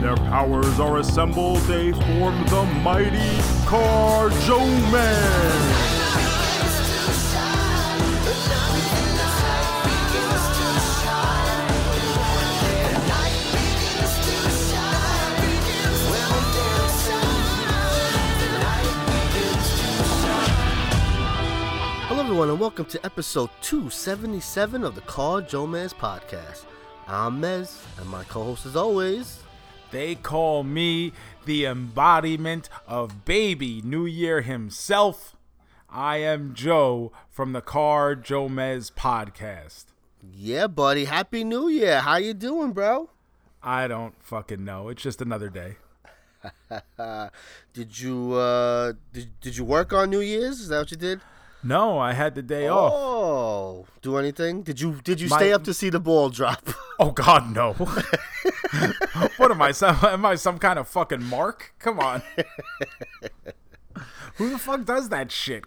Their powers are assembled, they form the mighty Car Man. Hello, everyone, and welcome to episode 277 of the Car Joe Mez podcast. I'm Mez, and my co host, as always, They call me the embodiment of baby New Year himself. I am Joe from the Car Jomez podcast. yeah, buddy, Happy New Year. How you doing, bro? I don't fucking know. It's just another day. Did you uh did, did you work on New Year's? Is that what you did? No, I had the day off. Oh, do anything? Did you did you My- stay up to see the ball drop? Oh God, no. what am I? Some am I some kind of fucking mark? Come on. Who the fuck does that shit?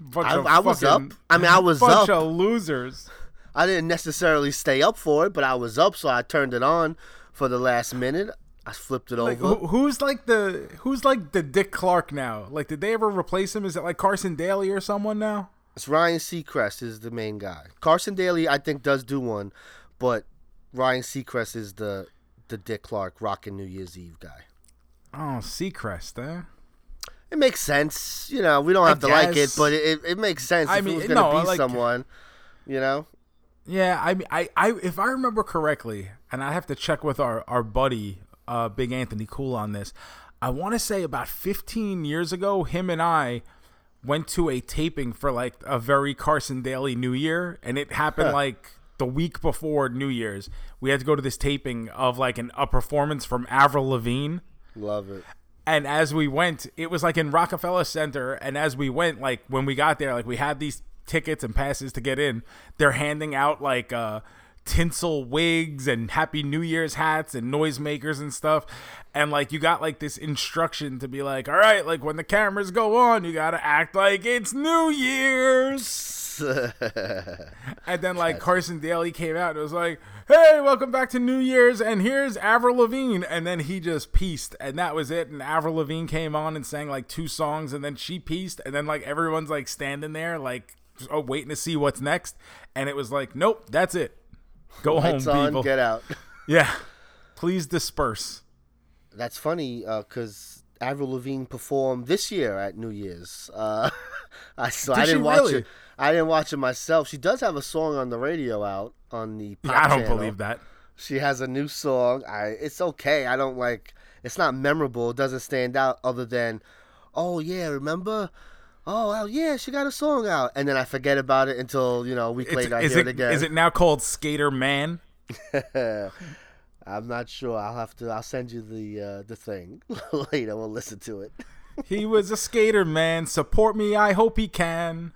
Bunch I, of I was up. I mean, I was bunch up. of losers. I didn't necessarily stay up for it, but I was up, so I turned it on for the last minute. I flipped it Like, over. who, who's like the who's like the Dick Clark now? Like, did they ever replace him? Is it like Carson Daly or someone now? It's Ryan Seacrest is the main guy. Carson Daly, I think, does do one, but Ryan Seacrest is the the Dick Clark rocking New Year's Eve guy. Oh, Seacrest, eh? It makes sense, you know. We don't have to like it, but it, it makes sense I if mean, it was gonna no, be like- someone, you know. Yeah, I mean, I, I, if I remember correctly, and I have to check with our our buddy, uh, Big Anthony Cool on this. I want to say about 15 years ago, him and I went to a taping for like a very Carson Daly New Year, and it happened like the week before New Year's. We had to go to this taping of like an, a performance from Avril Lavigne. Love it. And as we went, it was like in Rockefeller Center. And as we went, like when we got there, like we had these tickets and passes to get in. They're handing out like uh, tinsel wigs and Happy New Year's hats and noisemakers and stuff. And like you got like this instruction to be like, all right, like when the cameras go on, you got to act like it's New Year's. And then like Carson Daly came out and was like, "Hey, welcome back to New Year's, and here's Avril Lavigne." And then he just pieced, and that was it. And Avril Lavigne came on and sang like two songs, and then she pieced, and then like everyone's like standing there like oh, waiting to see what's next. And it was like, nope, that's it. Go Lights home, on, people. get out. yeah, please disperse. That's funny because Avril Lavigne performed this year at New Year's. Uh, I so Did she didn't watch really? it. I didn't watch it myself. She does have a song on the radio out on the. Yeah, I don't channel. believe that. She has a new song. I it's okay. I don't like. It's not memorable. It doesn't stand out other than, oh yeah, remember. Oh well, yeah, she got a song out, and then I forget about it until you know a week It's, later I is hear it it again. is it now called Skater Man? I'm not sure. I'll have to. I'll send you the uh, the thing later. We'll listen to it. He was a skater man. Support me. I hope he can.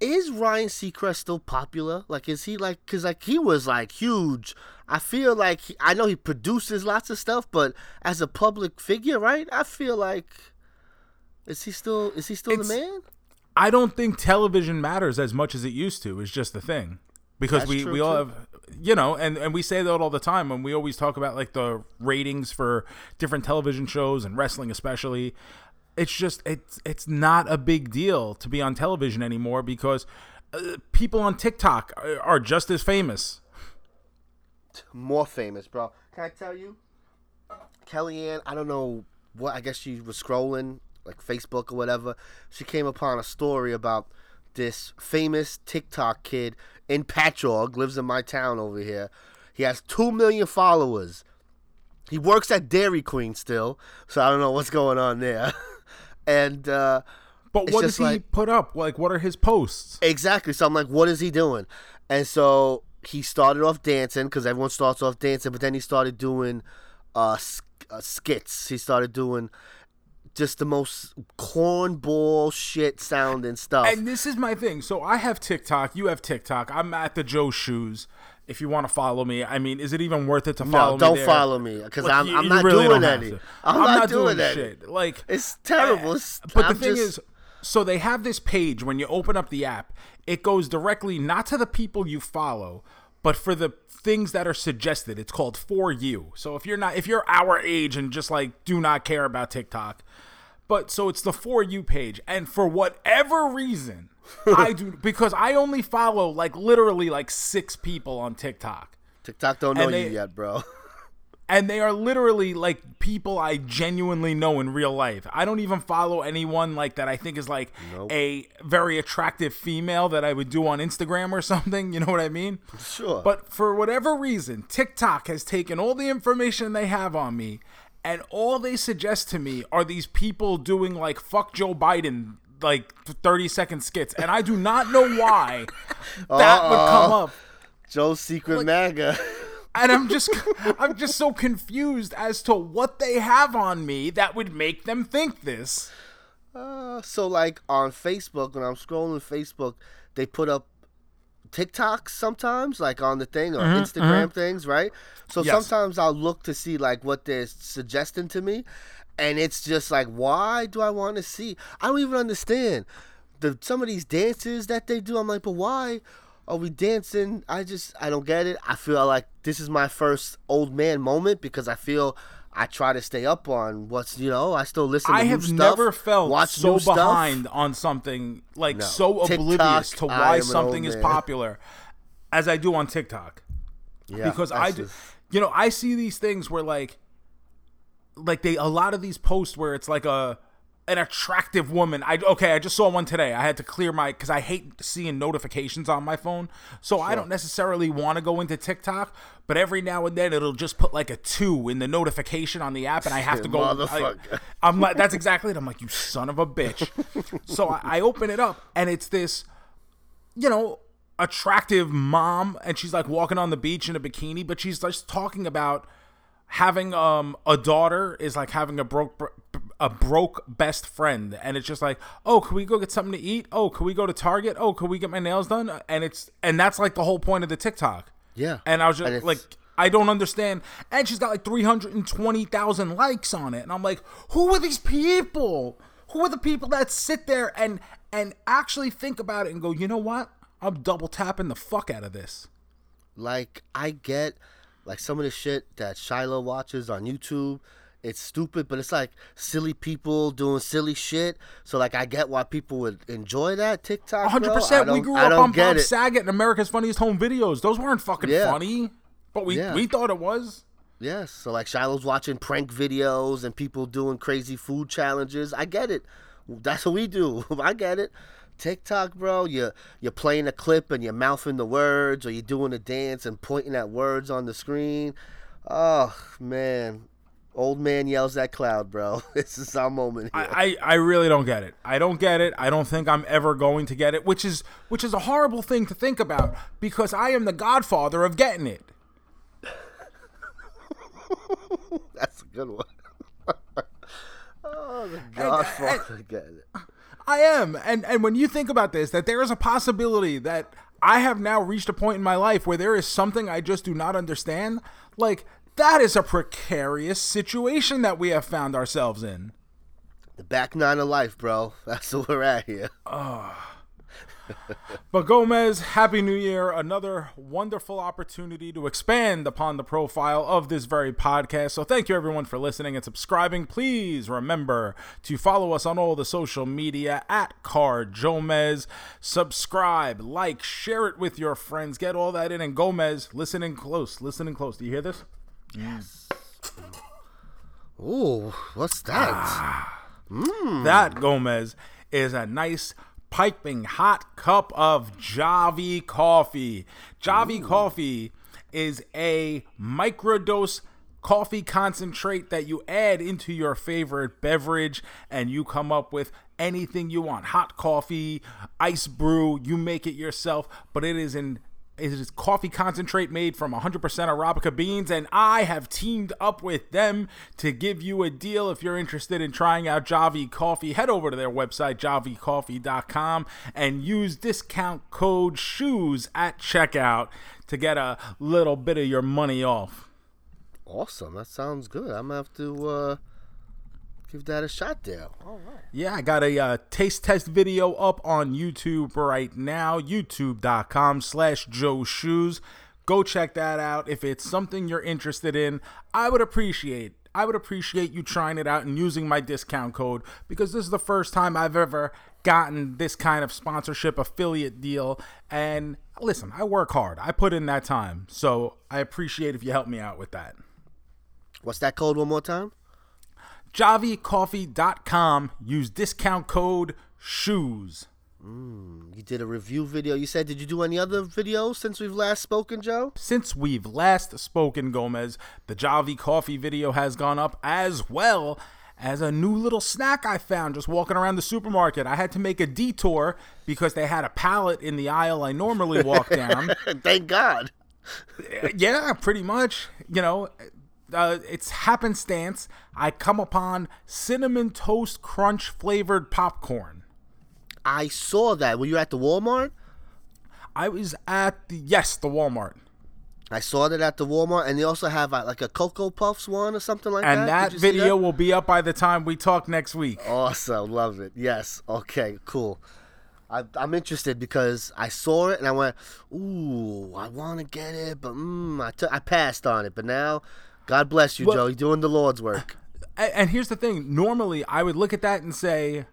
is Ryan Seacrest still popular? Like, is he like? Cause like he was like huge. I feel like he, I know he produces lots of stuff, but as a public figure, right? I feel like is he still is he still the man? I don't think television matters as much as it used to. Is just the thing, because That's we we all too. have, you know, and and we say that all the time, and we always talk about like the ratings for different television shows and wrestling, especially. It's just it's it's not a big deal to be on television anymore because uh, people on TikTok are, are just as famous. More famous, bro. Can I tell you, Kellyanne? I don't know what. I guess she was scrolling like Facebook or whatever. She came upon a story about this famous TikTok kid in Patchogue, lives in my town over here. He has two million followers. He works at Dairy Queen still, so I don't know what's going on there. and uh, But what does he like- put up? Like, what are his posts? Exactly. So I'm like, what is he doing? And so he started off dancing because everyone starts off dancing, but then he started doing uh, uh, skits. He started doing just the most cornball shit sounding stuff. And this is my thing. So I have TikTok. You have TikTok. I'm at the Joe Shoes. If you want to follow me, I mean, is it even worth it to follow no, me? don't follow me because Like, I'm, I'm not really doing don't any. I'm, not, doing, doing any. shit. Like It's terrible. It's- But I'm the thing just- is, so they have this page when you open up the app, it goes directly not to the people you follow, but for the things that are suggested. It's called for you. So if you're not if you're our age and just like do not care about TikTok, but so it's the for you page, and for whatever reason, I do because I only follow like literally like six people on TikTok. TikTok don't know they- you yet, bro. And they are literally like people I genuinely know in real life. I don't even follow anyone like that I think is like a very attractive female that I would do on Instagram or something, you know what I mean? Sure. But for whatever reason, TikTok has taken all the information they have on me and all they suggest to me are these people doing like fuck Joe Biden like 30 second skits and I do not know why uh-uh. that would come up Joe's secret MAGA. And I'm just I'm just so confused as to what they have on me that would make them think this. Uh, so like on Facebook, when I'm scrolling Facebook, they put up TikToks sometimes, like on the thing or Instagram things, right? So Mm-hmm, Yes. sometimes I'll look to see like what they're suggesting to me, and it's just like, why do I want to see? I don't even understand the some of these dances that they do. I'm like, but why? Are we dancing? I just I don't get it. I feel like this is my first old man moment because I feel I try to stay up on what's you know I still listen. to I have stuff, never felt so stuff. behind on something like No. so TikTok, oblivious to why something is man. popular as I do on TikTok. Yeah, because I do, just- you know, I see these things where like, like they a lot of these posts where it's like a an attractive woman. I okay, I just saw one today. I had to clear my because I hate seeing notifications on my phone, so I don't necessarily want to go into TikTok. But every now and then it'll just put like a two in the notification on the app, and I have to go. I. I'm like, that's exactly it. I'm like, you son of a bitch. so I, I open it up, and it's this you know, attractive mom and she's like walking on the beach in a bikini, but she's just talking about having um a daughter is like having a broke a broke best friend and it's just like oh can we go get something to eat? Oh can we go to target? Oh can we get my nails done? And it's and that's like the whole point of the tiktok. Yeah. and i was just like i don't understand. And she's got like 320000 likes on it. And i'm like who are these people? Who are the people that sit there and and actually think about it and go you know what? I'm double tapping the fuck out of this like I get like some of the shit that Shiloh watches on YouTube. It's stupid, but it's like silly people doing silly shit. So like I get why people would enjoy that TikTok. Hundred percent. We grew up on Bob it. Saget and America's Funniest Home Videos. Those weren't fucking Yeah. funny, but we Yeah. we thought it was. Yes, so like Shiloh's watching prank videos and people doing crazy food challenges. I get it. That's what we do. I get it. TikTok, bro, you you're playing a clip and you're mouthing the words, or you're doing a dance and pointing at words on the screen. Oh man, old man yells at cloud, bro. This is our moment here. I, I I really don't get it. I don't get it. I don't think I'm ever going to get it, which is which is a horrible thing to think about because I am the godfather of getting it. That's a good one. oh, the Godfather, I get it. I am. And and when you think about this, that there is a possibility that I have now reached a point in my life where there is something I just do not understand, like that is a precarious situation that we have found ourselves in. The back nine of life, bro. That's what we're at here. Ah. But Gomez, Happy New Year. Another wonderful opportunity to expand upon the profile of this very podcast. So thank you everyone for listening and subscribing. Please remember to follow us on all the social media at CarJoeMeZ. Subscribe, like, share it with your friends. Get all that in. And Gomez, listening close, listening close. Do you hear this? Ooh, what's that? Ah. That Gomez is a nice piping hot cup of Javy coffee. Javy coffee is a microdose coffee concentrate that you add into your favorite beverage and you come up with anything you want. Hot coffee, ice brew, you make it yourself, but it is in It is coffee concentrate made from 100% Arabica beans, and I have teamed up with them to give you a deal. If you're interested in trying out Javy Coffee, head over to their website, javycoffee.com, and use discount code SHOES at checkout to get a little bit of your money off. Awesome. That sounds good. I'm gonna have to uh, give that a shot there. All right. Yeah, I got a uh, taste test video up on YouTube right now, youtube.com slash Joe Shoes. Go check that out. If it's something you're interested in, I would appreciate I would appreciate you trying it out and using my discount code because this is the first time I've ever gotten this kind of sponsorship affiliate deal. And listen, I work hard. I put in that time. So I appreciate if you help me out with that. What's that code one more time? JavyCoffee.com. Use discount code SHOES. Mm, you did a review video. You said, did you do any other videos since we've last spoken, Joe? Since we've last spoken, Gomez, the Javy Coffee video has gone up as well as a new little snack I found just walking around the supermarket. I had to make a detour because they had a pallet in the aisle I normally walk down. Thank God. yeah, pretty much. You know, uh, it's happenstance. I come upon cinnamon toast crunch flavored popcorn. I saw that. Were you at the Walmart? I was at the yes, the Walmart. I saw that at the Walmart, and they also have uh, like a Cocoa Puffs one or something like And that. And that Did you see video will be up by the time we talk next week. Awesome, love it. Yes, okay, cool. I, I'm interested because I saw it and I went, "Ooh, I want to get it," but mm, I, t- I passed on it. But now, God bless you, Well- Joe. You're doing the Lord's work. And here's the thing: normally, I would look at that and say,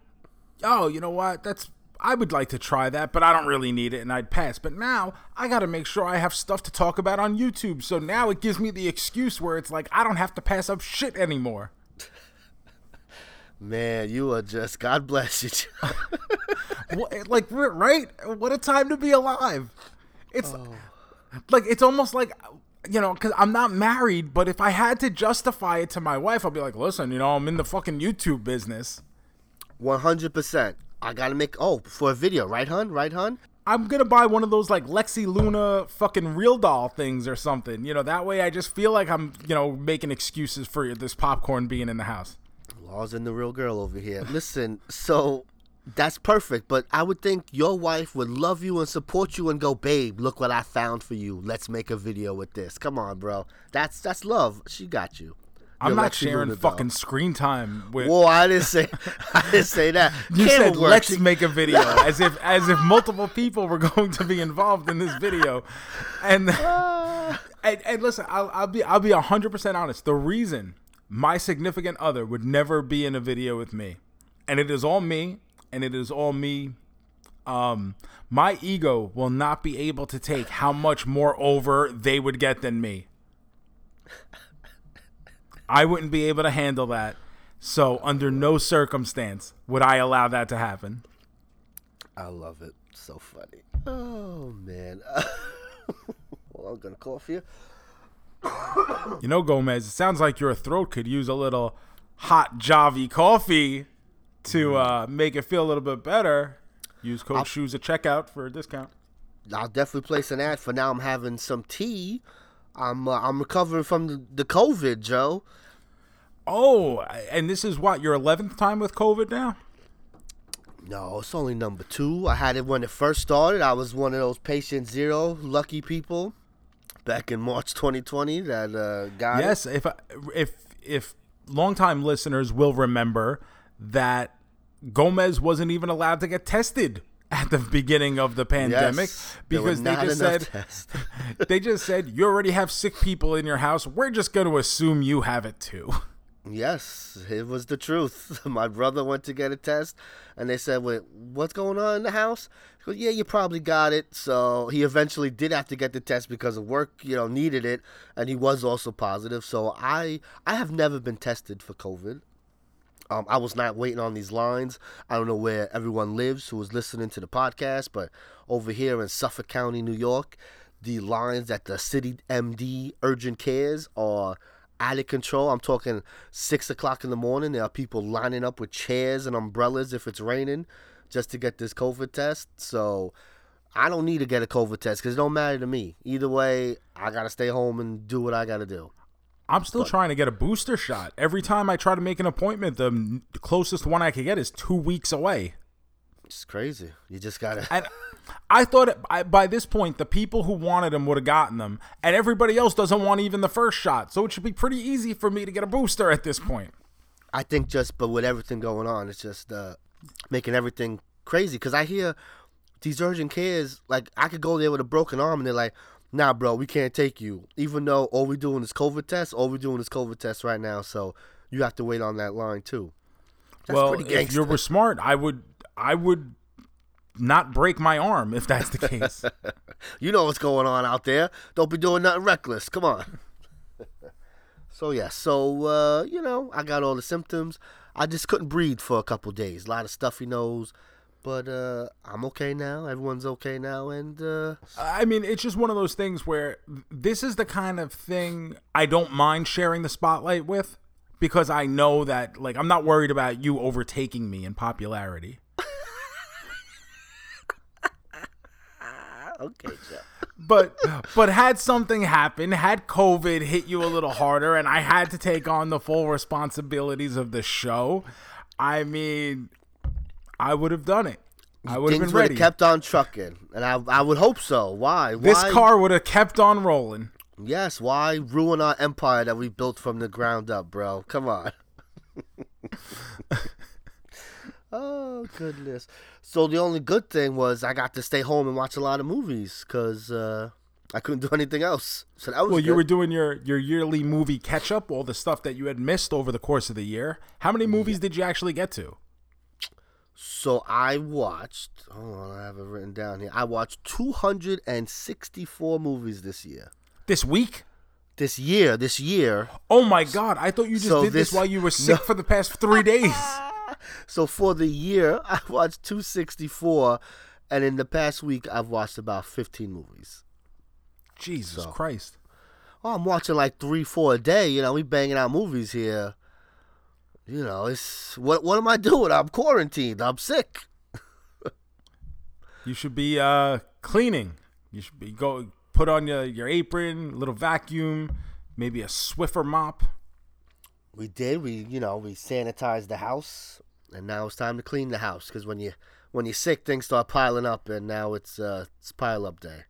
"Oh, you know what? That's I would like to try that, but I don't really need it," and I'd pass. But now I got to make sure I have stuff to talk about on YouTube. So now it gives me the excuse where it's like I don't have to pass up shit anymore. Man, you are just God bless you. What, like right? What a time to be alive! It's oh. like it's almost like you know because I'm not married, but if I had to justify it to my wife, I'll be like, "Listen, you know, I'm in the fucking YouTube business." One hundred percent. I gotta make oh for a video, right, hun? Right, hun? I'm gonna buy one of those like Lexi Luna fucking real doll things or something. You know, that way I just feel like I'm, you know, making excuses for this popcorn being in the house. Lars and the real girl over here. Listen, so that's perfect, but I would think your wife would love you and support you and go, babe, look what I found for you. Let's make a video with this. Come on, bro. That's that's love. She got you. I'm Your not sharing fucking screen time with. Whoa, I didn't say I didn't say that. you Camera said work. let's make a video as if as if multiple people were going to be involved in this video, and ah. and, and listen, I'll, I'll be I'll be hundred percent honest. The reason my significant other would never be in a video with me, and it is all me, and it is all me. Um, my ego will not be able to take how much more over they would get than me. I wouldn't be able to handle that. So, under no circumstance would I allow that to happen. I love it. So funny. Oh man. well, I'm gonna cough here. You know, Gomez, it sounds like your throat could use a little hot Javy coffee to uh, make it feel a little bit better. Use code I'll, shoes at checkout for a discount. I'll definitely place an ad for now. I'm having some tea. I'm uh, I'm recovering from the, the COVID, Joe. Oh, and this is what your eleventh time with COVID now. No, it's only number two. I had it when it first started. I was one of those patient zero lucky people back in March 2020 that uh, got it. Yes, if if if longtime listeners will remember that Gomez wasn't even allowed to get tested at the beginning of the pandemic Yes, because they just said they just said you already have sick people in your house. We're just going to assume you have it too. Yes, it was the truth. My brother went to get a test, and they said, "Wait, what's going on in the house?" Goes, "Yeah, you probably got it." So he eventually did have to get the test because of work, you know, needed it, and he was also positive. So I, I have never been tested for COVID. Um, I was not waiting on these lines. I don't know where everyone lives who is listening to the podcast, but over here in Suffolk County, New York, the lines at the City MD urgent cares are out of control. I'm talking six o'clock in the morning. There are people lining up with chairs and umbrellas if it's raining just to get this COVID test. So I don't need to get a COVID test because it don't matter to me. Either way, I gotta stay home and do what I gotta do. I'm still trying to get a booster shot. Every time I try to make an appointment, the closest one I can get is two weeks away. It's crazy. You just gotta. And I thought it, I, by this point, the people who wanted them would have gotten them, and everybody else doesn't want even the first shot. So it should be pretty easy for me to get a booster at this point. I think just, but with everything going on, it's just uh, making everything crazy. Because I hear these urgent cares, like I could go there with a broken arm, and they're like, "Nah, bro, we can't take you." Even though all we're doing is COVID tests, all we're doing is COVID tests right now, so you have to wait on that line too. That's well, if you were smart, I would, I would not break my arm if that's the case. You know what's going on out there. Don't be doing nothing reckless. Come on. so yeah, so uh, you know, I got all the symptoms. I just couldn't breathe for a couple days. A lot of stuffy nose, but uh, I'm okay now. Everyone's okay now, and uh, I mean, it's just one of those things where this is the kind of thing I don't mind sharing the spotlight with because I know that, like, I'm not worried about you overtaking me in popularity. okay, Jeff. But but had something happen, had COVID hit you a little harder, and I had to take on the full responsibilities of the show, I mean, I would have done it. I would have been ready. kept on trucking, and I I would hope so. Why? this why? car would have kept on rolling. Yes. Why ruin our empire that we built from the ground up, bro? Come on. oh goodness. So the only good thing was I got to stay home and watch a lot of movies because uh, I couldn't do anything else. So that was Well, good. you were doing your your yearly movie catch up, all the stuff that you had missed over the course of the year. How many movies did you actually get to? So I watched. Hold on, I have it written down here. I watched 264 movies this year. This week? This year, this year. Oh my god, I thought you just So did this, this- while you were sick for the past 3 days. So for the year, I watched 264, and in the past week, I've watched about 15 movies. Jesus So. Christ. Oh, I'm watching like three, four a day. You know, we banging out movies here. You know, it's what? What am I doing? I'm quarantined. I'm sick. You should be uh cleaning. You should be go put on your your apron, little vacuum, maybe a Swiffer mop. We did. We, you know, we sanitized the house, and now it's time to clean the house because when you when you're sick, things start piling up, and now it's uh it's pile up day.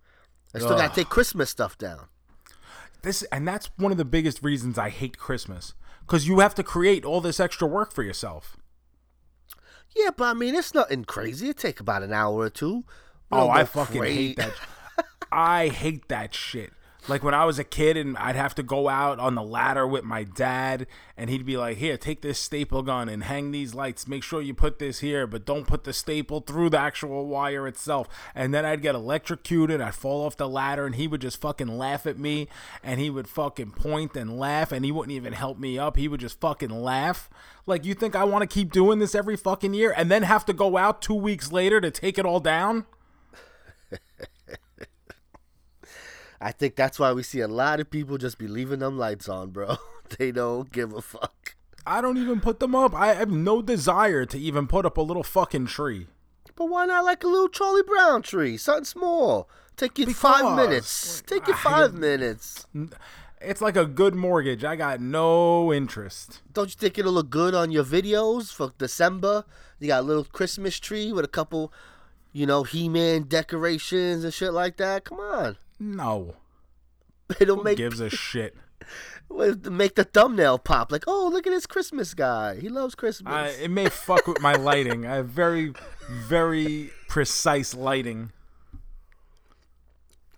I still gotta take Christmas stuff down. This and that's one of the biggest reasons I hate Christmas cuz you have to create all this extra work for yourself. Yeah, but I mean, it's nothing crazy. It take about an hour or two. Oh, I fucking hate that. I hate that shit. Like when I was a kid and I'd have to go out on the ladder with my dad and he'd be like, "Here, take this staple gun and hang these lights. Make sure you put this here, but don't put the staple through the actual wire itself." And then I'd get electrocuted, I'd fall off the ladder and he would just fucking laugh at me and he would fucking point and laugh and he wouldn't even help me up. He would just fucking laugh. Like you think I want to keep doing this every fucking year and then have to go out 2 weeks later to take it all down? I think that's why we see a lot of people just be leaving them lights on, bro. they don't give a fuck. I don't even put them up. I have no desire to even put up a little fucking tree. But why not like a little Charlie Brown tree? Something small. Take you five Because, minutes. Take you I- five minutes. It's like a good mortgage. I got no interest. Don't you think it'll look good on your videos for December? You got a little Christmas tree with a couple, you know, He-Man decorations and shit like that. Come on, No. it'll Who make gives a shit? make the thumbnail pop. Like, oh, look at this Christmas guy. He loves Christmas. It may fuck with my lighting. I have very, very precise lighting.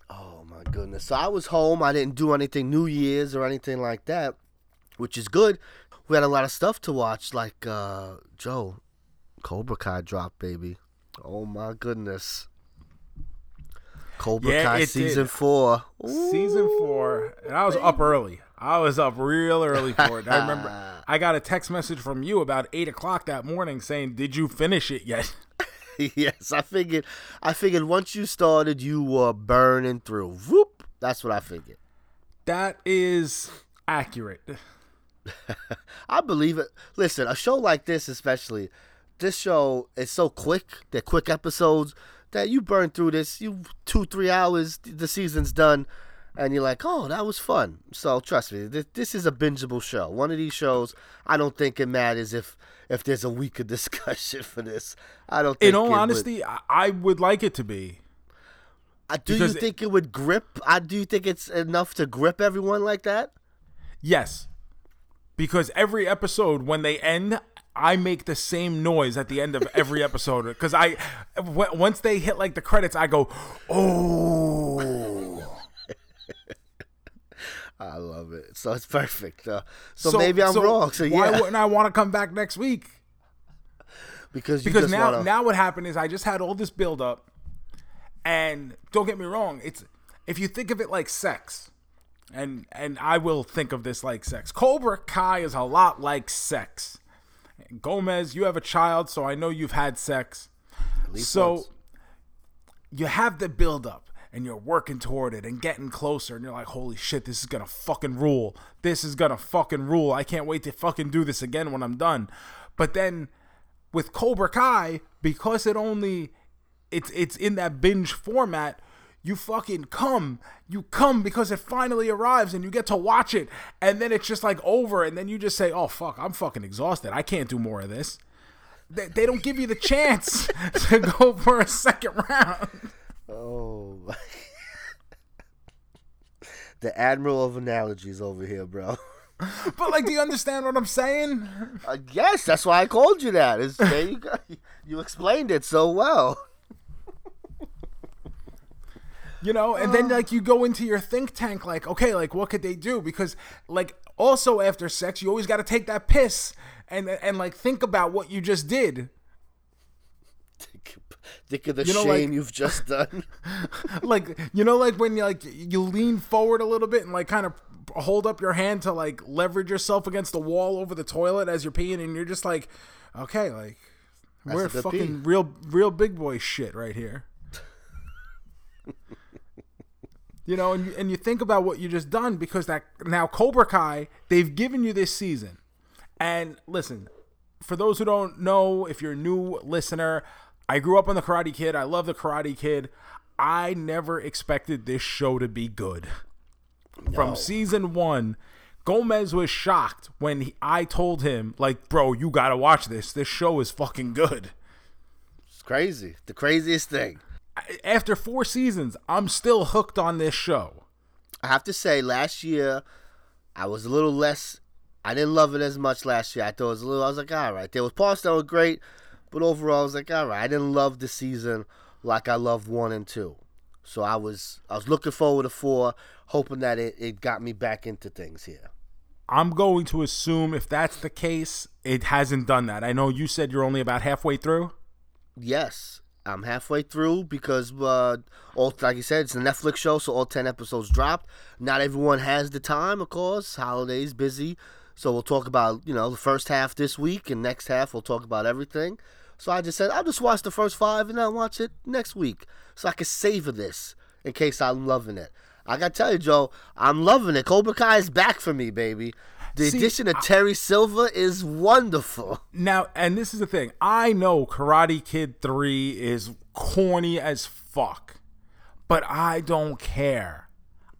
Oh my goodness. So I was home. I didn't do anything New Year's or anything like that, which is good. We had a lot of stuff to watch, like uh Joe, Cobra Kai drop, baby. Oh my goodness. Cobra Yeah, Kai season did. four. Season four, and I was up early. I was up real early for it. I remember I got a text message from you about eight o'clock that morning saying, "Did you finish it yet?" yes, I figured. I figured once you started, you were burning through. Whoop. That's what I figured. That is accurate. I believe it. Listen, a show like this, especially, this show is so quick. They're quick episodes. That you burn through this. You two three hours, the season's done, and you're like, oh, that was fun. So trust me, this, this is a bingeable show. One of these shows, I don't think it matters if if there's a week of discussion for this. I don't. think In all it would- honesty, I, I would like it to be. Uh, do you because it- think it would grip? I do you think it's enough to grip everyone like that? Yes. Because every episode, when they end, I make the same noise at the end of every episode. Because I, w- once they hit like the credits, I go, oh. I love it. So it's perfect. Uh, so, maybe I'm so wrong. So yeah. why wouldn't I want to come back next week? because you Because now, wanna, now what happened is I just had all this build up, and don't get me wrong, it's if you think of it like sex, and and I will think of this like sex. Cobra Kai is a lot like sex. Gomez, you have a child, so I know you've had sex. So once. you have the build up and you're working toward it and getting closer and you're like, holy shit, this is gonna fucking rule. This is gonna fucking rule. I can't wait to fucking do this again when I'm done. But then with Cobra Kai, because it only it's it's in that binge format, you fucking come. You come because it finally arrives and you get to watch it. And then it's just like over, and then you just say, Oh fuck, I'm fucking exhausted. I can't do more of this. They, they don't give you the chance to go for a second round. oh, my. the admiral of analogies over here, bro. But like, do you understand what I'm saying? Uh, yes, that's why I called you that. It's, there you go. You explained it so well. You know, and then like you go into your think tank, like, okay, like what could they do? Because like also after sex, you always got to take that piss and and like think about what you just did. Think of the You know, shame like- you've just done. like you know like when you like you lean forward a little bit and like kind of hold up your hand to like leverage yourself against the wall over the toilet as you're peeing and you're just like okay like we're fucking pee. real real big boy shit right here you know and you, and you think about what you just done because that now Cobra Kai they've given you this season and listen for those who don't know, if you're a new listener, I grew up on the Karate Kid. I love the Karate Kid. I never expected this show to be good. From season one, Gomez was shocked when he, I told him, like, bro, you gotta watch this. This show is fucking good. It's crazy. The craziest thing. After four seasons, I'm still hooked on this show. I have to say, last year I was a little less. I didn't love it as much last year. I thought it was a little. I was like, all right. There was parts that were great, but overall, I was like, all right. I didn't love the season like I loved one and two. So I was I was looking forward to four, hoping that it, it got me back into things here. I'm going to assume if that's the case, it hasn't done that. I know you said you're only about halfway through. Yes, I'm halfway through because uh, all like you said, it's a Netflix show, so all ten episodes dropped. Not everyone has the time, of course. Holidays, busy. So we'll talk about you know the first half this week, and next half we'll talk about everything. So I just said I'll just watch the first five, and I'll watch it next week, so I can savor this in case I'm loving it. I gotta tell you, Joe, I'm loving it. Cobra Kai is back for me, baby. The See, addition of Terry Silver is wonderful. Now, and this is the thing. I know Karate Kid 3 is corny as fuck, but I don't care.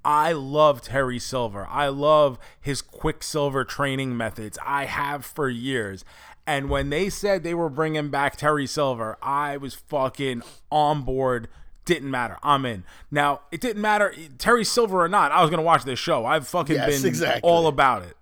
I love Terry Silver. I love his Quicksilver training methods. I have for years. And when they said they were bringing back Terry Silver, I was fucking on board. Didn't matter. I'm in. Now, it didn't matter Terry Silver or not. I was going to watch this show. I've fucking Yes, been exactly. all about it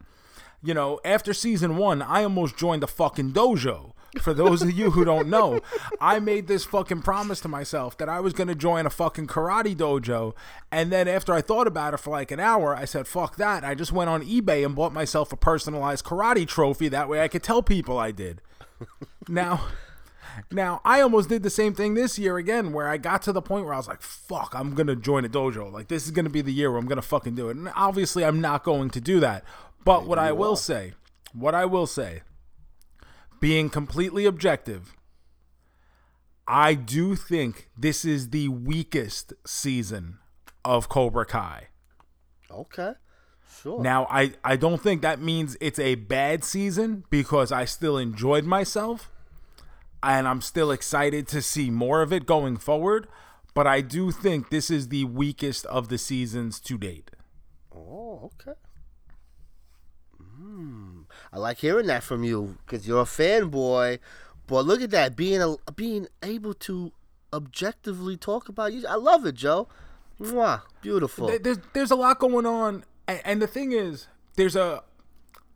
you know, after season one, I almost joined the fucking dojo. For those of you who don't know, I made this fucking promise to myself that I was going to join a fucking karate dojo. And then after I thought about it for like an hour, I said, fuck that. I just went on eBay and bought myself a personalized karate trophy. That way I could tell people I did. now, now I almost did the same thing this year again, where I got to the point where I was like, "Fuck, I'm gonna join a dojo. Like this is gonna be the year where I'm gonna fucking do it." And obviously, I'm not going to do that. But what I will say, what I will say, being completely objective, I do think this is the weakest season of Cobra Kai. Okay, sure. Now, I, I don't think that means it's a bad season because I still enjoyed myself. and I'm still excited to see more of it going forward. But I do think this is the weakest of the seasons to date. Oh, okay. Mm, I like hearing that from you because you're a fanboy. But look at that, being a, being able to objectively talk about you. I love it, Joe. Mwah, beautiful. There's there's a lot going on, and, and the thing is, there's a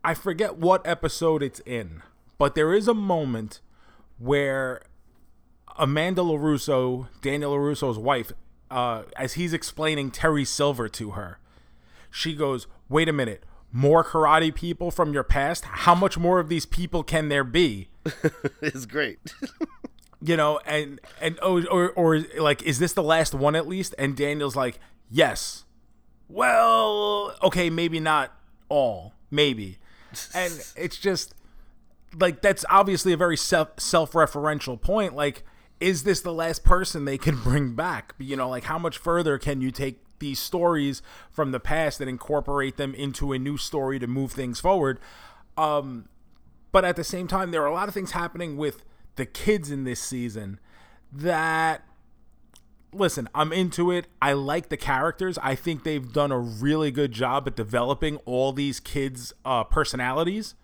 I forget what episode it's in, but there is a moment where Amanda LaRusso, Daniel LaRusso's wife, uh, as he's explaining Terry Silver to her, she goes, "Wait a minute." More karate people from your past? How much more of these people can there be? it's great. you know and and oh, or or like is this the last one at least and daniel's like yes well okay maybe not all maybe and it's just like that's obviously a very self self-referential point like is this the last person they can bring back you know like how much further can you take these stories from the past and incorporate them into a new story to move things forward. Um but at the same time there are a lot of things happening with the kids in this season that listen i'm into it. I like the characters. I think they've done a really good job at developing all these kids uh, personalities.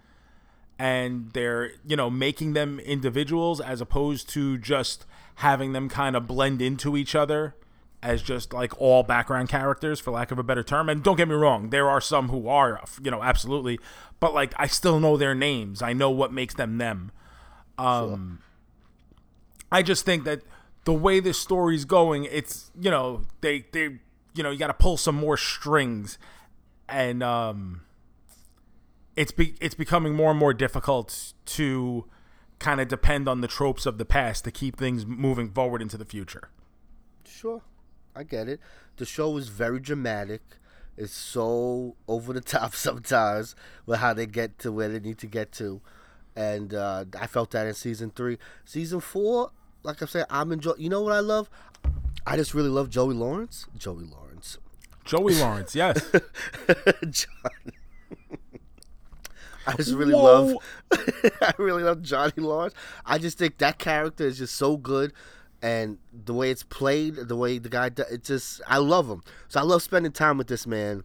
And they're you know making them individuals as opposed to just having them kind of blend into each other as just like all background characters for lack of a better term. And don't get me wrong there are some who are you know absolutely. But like i still know their names. I know what makes them them. Um i just think that the way this story's going it's you know they they you know you got to pull some more strings. And um it's be, it's becoming more and more difficult to kind of depend on the tropes of the past to keep things moving forward into the future. Sure, I get it. The show is very dramatic. It's so over the top sometimes with how they get to where they need to get to, and uh, I felt that in season three. Season four, like I said, I'm enjoying. You know what I love? I just really love Joey Lawrence. Joey Lawrence. Joey Lawrence, yes. John. I just really Whoa. love I really love Johnny Lawrence. I just think that character is just so good and the way it's played, the way the guy it just I love him. So I love spending time with this man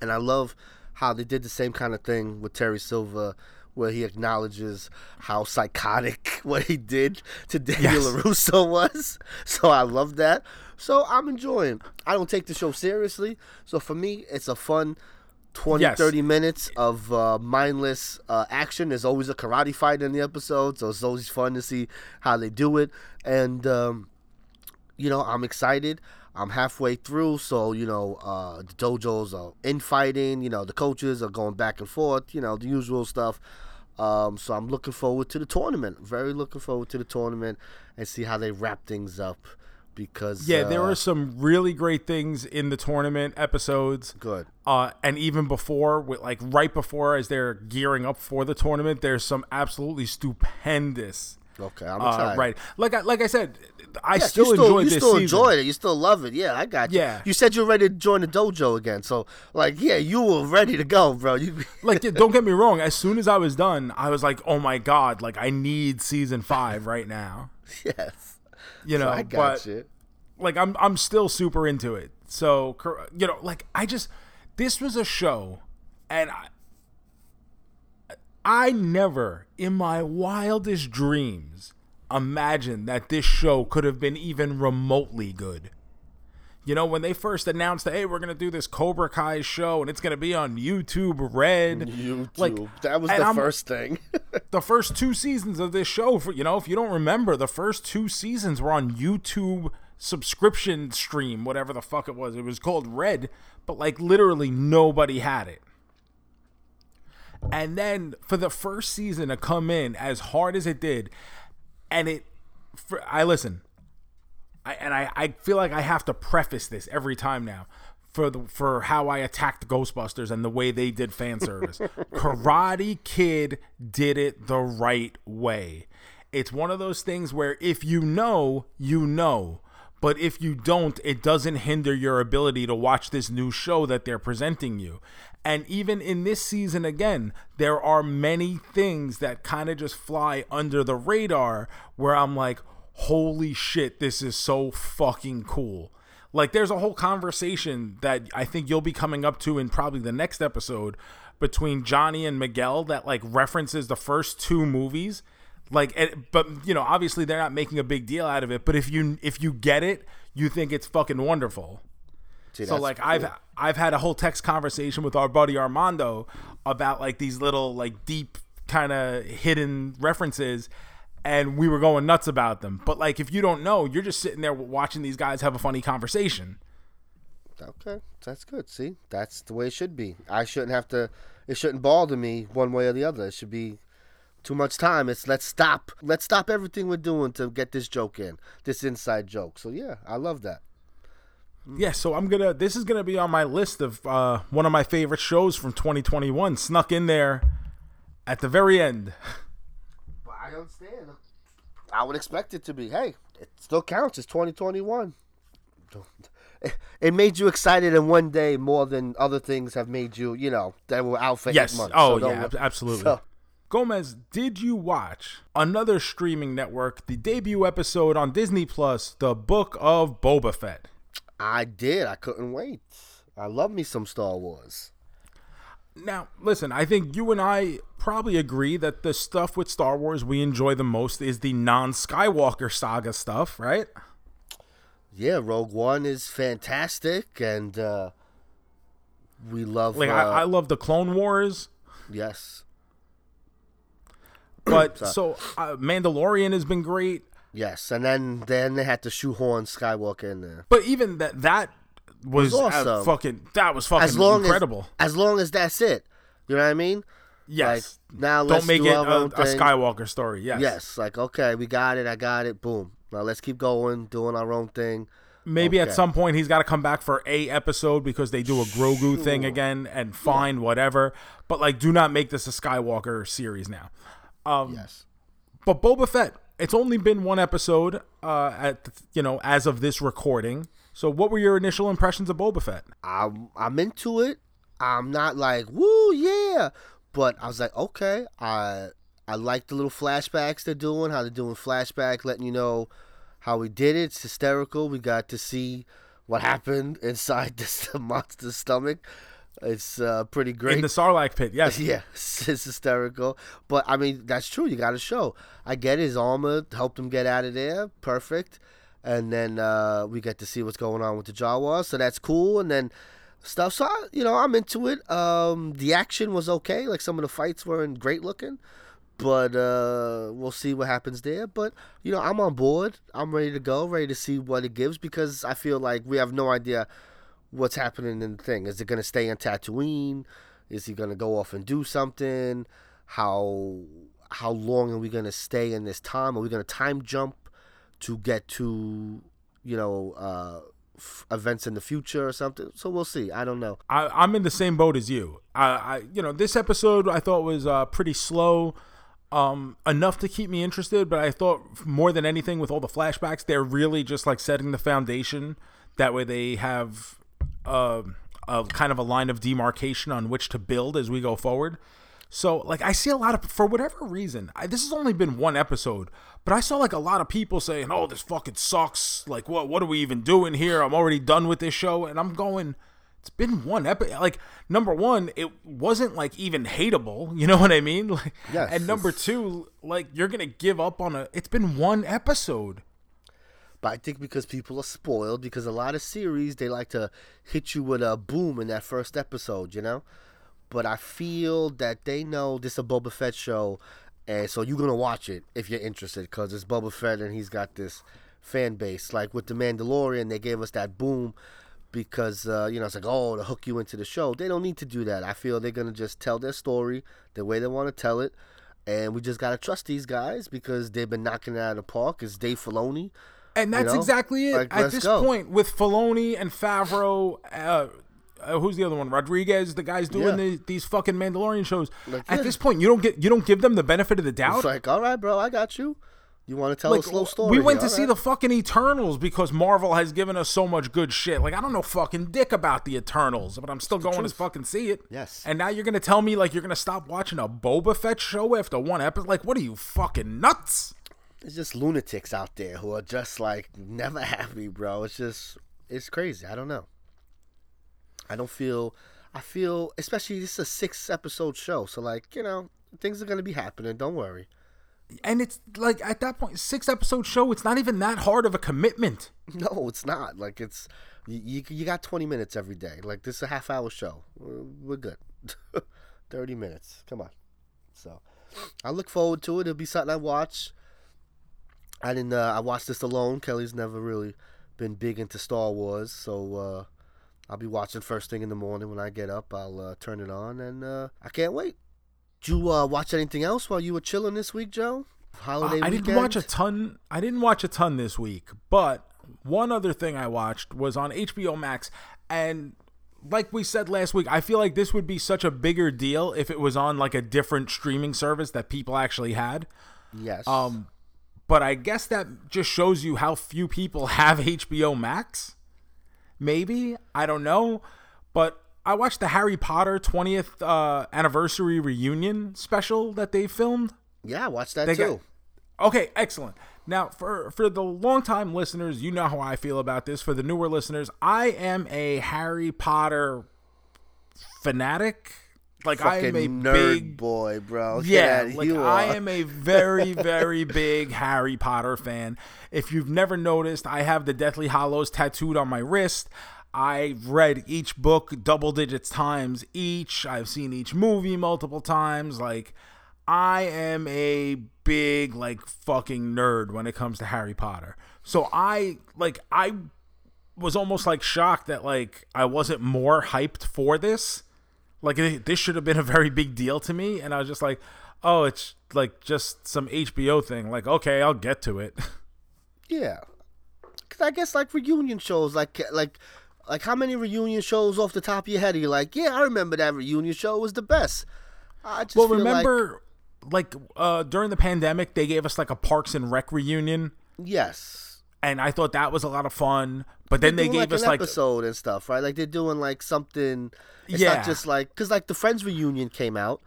and I love how they did the same kind of thing with Terry Silver where he acknowledges how psychotic what he did to Daniel Yes. LaRusso was. So I love that. So I'm enjoying. I don't take the show seriously. So for me, it's a fun 20, Yes. 30 minutes of uh, mindless uh, action. There's always a karate fight in the episode, so it's always fun to see how they do it. And, um, you know, I'm excited. I'm halfway through, so, you know, uh, the dojos are infighting. You know, the coaches are going back and forth, you know, the usual stuff. Um, so I'm looking forward to the tournament. Very looking forward to the tournament and see how they wrap things up. Because Yeah, there uh, are some really great things in the tournament episodes. good. Uh, and even before, with like right before, as they're gearing up for the tournament, there's some absolutely stupendous. Okay, I'm Uh, excited. right, like I, like I said, I Yes, still still, enjoyed you still season. enjoyed it. You still love it. Yeah, I got you. Yeah. You said you're ready to join the dojo again. So, like, yeah, you were ready to go, bro. You, like yeah, don't get me wrong as soon as i was done i was like oh my god like i need season five right now yes. You know I got but you. like i'm i'm still super into it so you know like i just this was a show and i i never in my wildest dreams imagined that this show could have been even remotely good you know, when they first announced that, hey, we're gonna do this Cobra Kai show and it's gonna be on YouTube Red, YouTube. like that was the I'm- first thing. the first two seasons of this show for you know if you don't remember the first two seasons were on youtube subscription stream whatever the fuck it was it was called red but like literally nobody had it and then for the first season to come in as hard as it did and it for, i listen I, and I, I feel like I have to preface this every time now for the for how I attacked Ghostbusters and the way they did fan service. Karate Kid did it the right way. It's one of those things where if you know, you know. But if you don't, it doesn't hinder your ability to watch this new show that they're presenting you. And even in this season, again, there are many things that kind of just fly under the radar where I'm like, holy shit, this is so fucking cool. Like, there's a whole conversation that I think you'll be coming up to in probably the next episode between Johnny and Miguel that like references the first two movies like it, but you know obviously they're not making a big deal out of it but if you if you get it you think it's fucking wonderful so like cool. i've i've had a whole text conversation with our buddy armando about like these little like deep kind of hidden references and we were going nuts about them but like if you don't know you're just sitting there watching these guys have a funny conversation Okay, that's good. See, that's the way it should be. I shouldn't have to. It shouldn't bother me one way or the other. It should be too much time. It's let's stop. Let's stop everything we're doing to get this joke in, this inside joke. So yeah, I love that. Yeah, so I'm gonna. This is gonna be on my list of uh, one of my favorite shows from 2021. Snuck in there at the very end. But I understand. I would expect it to be. Hey, it still counts. It's 2021. It made you excited in one day more than other things have made you. You know that were out for Yes. eight months. Oh So yeah, ab- absolutely. so- Gomez, did you watch another streaming network, the debut episode on Disney Plus, The Book of Boba Fett? I did. I couldn't wait. I love me some Star Wars. Now, listen, I think you and I probably agree that the stuff with Star Wars we enjoy the most is the non Skywalker saga stuff, right? Yeah, Rogue One is fantastic, and uh, we love. Like, uh, I, I love the Clone Wars, yes, but so uh, Mandalorian has been great. yes, and then then they had to shoehorn Skywalker in there. But even that, that was, was awesome. fucking, that was fucking As long incredible. as as long as that's it, you know what I mean? yes. Like now let's Don't make do it a, a. Skywalker story. Yes. Yes, like okay, we got it. I got it. Boom. Now let's keep going, doing our own thing. Maybe at some point he's got to come back for a episode because they do a Grogu thing again, and fine, whatever. But like, do not make this a Skywalker series now. Um, Yes. But Boba Fett, it's only been one episode uh, at you know as of this recording. So, what were your initial impressions of Boba Fett? I'm I'm into it. I'm not like woo yeah, but I was like okay. I I like the little flashbacks they're doing. How they're doing flashback, letting you know how we did it. It's hysterical. We got to see what happened inside this monster's stomach. It's uh, pretty great. In the Sarlacc pit, yes. Yeah, it's, it's hysterical. But I mean, that's true. You got to show. I get his armor helped him get out of there. Perfect. And then uh, we get to see what's going on with the Jawas. So that's cool. And then stuff. So, I, you know, I'm into it. Um, the action was okay. Like some of the fights weren't great looking. But uh, we'll see what happens there. But, you know, I'm on board. I'm ready to go, ready to see what it gives because I feel like we have no idea what's happening in the thing. Is it going to stay on Tatooine? Is he going to go off and do something? How how long are we going to stay in this time? Are we going to time jump to get to you know uh, f- events in the future or something? So we'll see. I don't know. I, I'm in the same boat as you. I, I you know, this episode I thought was uh, pretty slow, um, enough to keep me interested. But I thought more than anything, with all the flashbacks, they're really just like setting the foundation. That way, they have uh, a kind of a line of demarcation on which to build as we go forward. So, like, I see a lot of, for whatever reason, I, this has only been one episode, but I saw like a lot of people saying, "Oh, this fucking sucks." Like, what? What are we even doing here? I'm already done with this show, and I'm going. It's been one episode. Like, number one, it wasn't like even hateable. You know what I mean? Like, Yes, and number two, like, you're gonna give up on a. It's been one episode. But I think because people are spoiled, because a lot of series they like to hit you with a boom in that first episode, you know. But I feel that they know this is a Boba Fett show, and so you're gonna watch it if you're interested, because it's Boba Fett and he's got this fan base. Like with the Mandalorian, they gave us that boom because uh, you know it's like oh to hook you into the show. They don't need to do that. I feel they're gonna just tell their story the way they want to tell it, and we just gotta trust these guys because they've been knocking it out of the park. It's Dave Filoni. And that's know? exactly it. Like, At this go. point, with Filoni and Favreau, uh, uh, who's the other one? Rodriguez, the guys doing Yeah. the, these fucking Mandalorian shows. Like, At yeah. this point, you don't get you don't give them the benefit of the doubt. It's like, all right, bro, I got you. You want to tell a slow story? We went here, to see alright. the fucking Eternals because Marvel has given us so much good shit. Like I don't know fucking dick about the Eternals, but I'm still going to fucking see it. Yes. And now you're gonna tell me like you're gonna stop watching a Boba Fett show after one episode? Like what are you fucking nuts? It's just lunatics out there who are just like never happy, bro. It's just it's crazy. I don't know. I don't feel. I feel, especially this is a six episode show, so like you know things are gonna be happening. Don't worry. And it's like at that point, six episode show. It's not even that hard of a commitment. No, it's not. Like it's you. You, got twenty minutes every day. Like this is a half hour show. We're, we're good. Thirty minutes. Come on. So I look forward to it. It'll be something I watch. I didn't. Uh, I watched this alone. Kelly's never really been big into Star Wars, so uh, I'll be watching first thing in the morning when I get up. I'll uh, turn it on, and uh, I can't wait. Did you uh, watch anything else while you were chilling this week, Joe? Holiday I weekend. didn't watch a ton. I didn't watch a ton this week, but one other thing I watched was on HBO Max, and like we said last week, I feel like this would be such a bigger deal if it was on like a different streaming service that people actually had. Yes. Um, but I guess that just shows you how few people have HBO Max. Maybe I don't know, but I watched the Harry Potter 20th uh, anniversary reunion special that they filmed. yeah, I watched that They too. got- okay, excellent. Now, for for the longtime listeners, you know how I feel about this. For the newer listeners, I am a Harry Potter fanatic. Like I am a nerd big boy, bro. yeah, Yeah, like you I are. am a very, very big Harry Potter fan. If you've never noticed, I have the Deathly Hallows tattooed on my wrist. I've read each book double digits times each. I've seen each movie multiple times. Like, I am a big, like, fucking nerd when it comes to Harry Potter. So I, like, I was almost like shocked that, like, I wasn't more hyped for this like it, this should have been a very big deal to me and i was just like oh it's like just some hbo thing. Like okay i'll get to it. Yeah, because I guess like reunion shows, like like like how many reunion shows off the top of your head? Are you like? Yeah, I remember that reunion show. Was the best. I just well remember like, uh during the pandemic they gave us like a parks and rec reunion? Yes, and i thought that was a lot of fun but then they doing, gave like us an like episode and stuff, right? Like they're doing like something. It's Yeah. not just like because like the Friends reunion came out.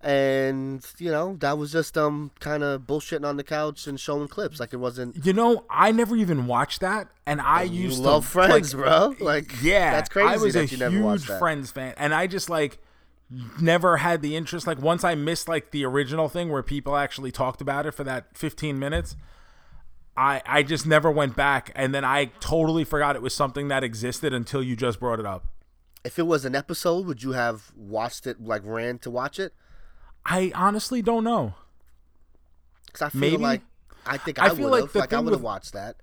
And you know that was just um kind of bullshitting on the couch and showing clips like it wasn't. you know i never even watched that and i You used love to Friends, like, bro. Like yeah that's crazy. i was that a you never watched huge that. friends fan and i just like never had the interest like once i missed like the original thing where people actually talked about it for that 15 minutes i i just never went back and then i totally forgot it was something that existed until you just brought it up If it was an episode, would you have watched it? Like ran to watch it? i honestly don't know Because I feel Maybe. like I think I I, feel would like Like, I would have watched that.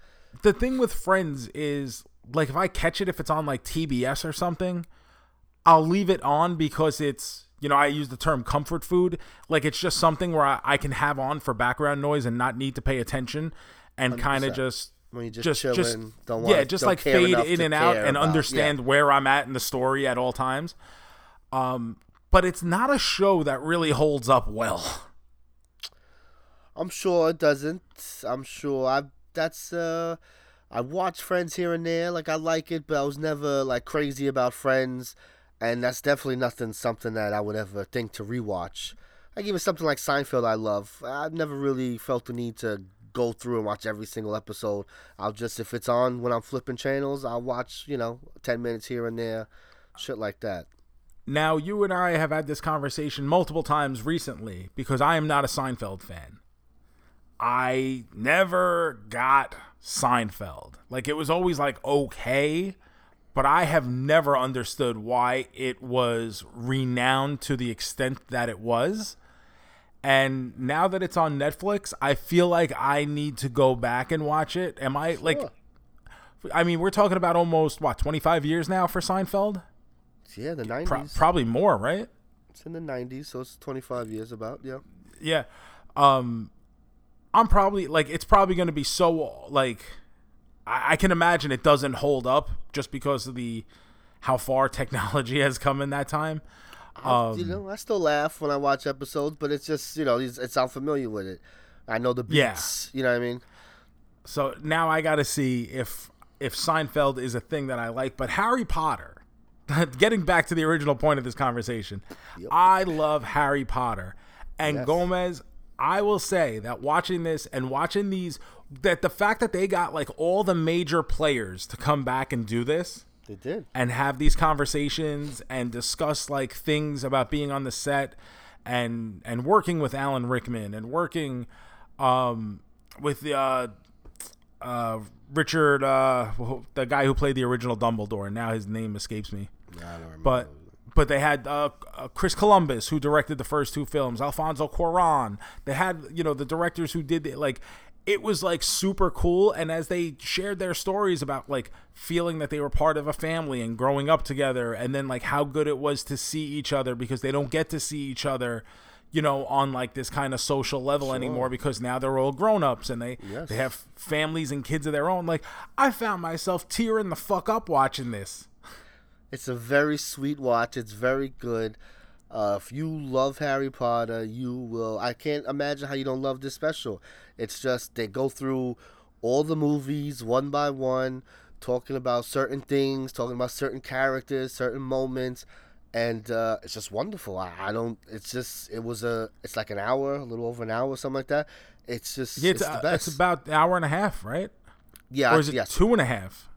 the thing with friends is like if I catch it if it's on like TBS or something, I'll leave it on because it's you know I use the term comfort food. Like it's just something where I, I can have on for background noise and not need to pay attention and kind of just When you just, just chilling, just don't yeah want, just like fade in and out and about- understand yeah. where I'm at in the story at all times. Um, but it's not a show that really holds up well. I'm sure it doesn't. I'm sure I. That's uh, I watch Friends here and there. Like I like it, but I was never like crazy about Friends, and that's definitely nothing something that I would ever think to rewatch. Like even something like Seinfeld, I love. I've never really felt the need to go through and watch every single episode. I'll just if it's on when I'm flipping channels, I'll watch. You know, ten minutes here and there, shit like that. Now, you and I have had this conversation multiple times recently because I am not a Seinfeld fan. I never got Seinfeld. Like, it was always like okay, but I have never understood why it was renowned to the extent that it was. And now that it's on Netflix, I feel like I need to go back and watch it. Am I like, I mean, we're talking about almost what, 25 years now for Seinfeld? Yeah, the nineties. Pro- probably more, right? it's in the nineties, so it's twenty five years about. Yeah. Yeah. Um I'm probably like it's probably gonna be so like I, I can imagine it doesn't hold up just because of the how far technology has come in that time. Um, you know, I still laugh when I watch episodes, but it's just you know, it's, it's I'm familiar with it. I know the Yeah. beats. You know what I mean? So now I got to see if if Seinfeld is a thing that I like. But Harry Potter, getting back to the original point of this conversation, I love Harry Potter and Yes. Gomez. I will say that watching this and watching these, that the fact that they got like all the major players to come back and do this They did. and have these conversations and discuss like things about being on the set and and working with Alan Rickman and working um with the uh uh Richard uh the guy who played the original Dumbledore and now his name escapes me remember. but but they had uh, uh, Chris Columbus who directed the first two films, Alfonso Cuarón. They had you know the directors who did it. Like it was like super cool. And as they shared their stories about like feeling that they were part of a family and growing up together, and then like how good it was to see each other because they don't get to see each other. You know, on like this kind of social level anymore because now they're all grown ups and they Yes. they have families and kids of their own. Like I found myself tearing the fuck up watching this. It's a very sweet watch. It's very good. Uh, if you love Harry Potter, you will. I can't imagine how you don't love this special. It's just they go through all the movies one by one, talking about certain things, talking about certain characters, certain moments, and uh, it's just wonderful. I, I don't. It's just. It was a. It's like an hour, a little over an hour, something like that. It's just. Yeah, it's, it's, uh, it's about an hour and a half, right? yeah. Or is it yes. two and a half?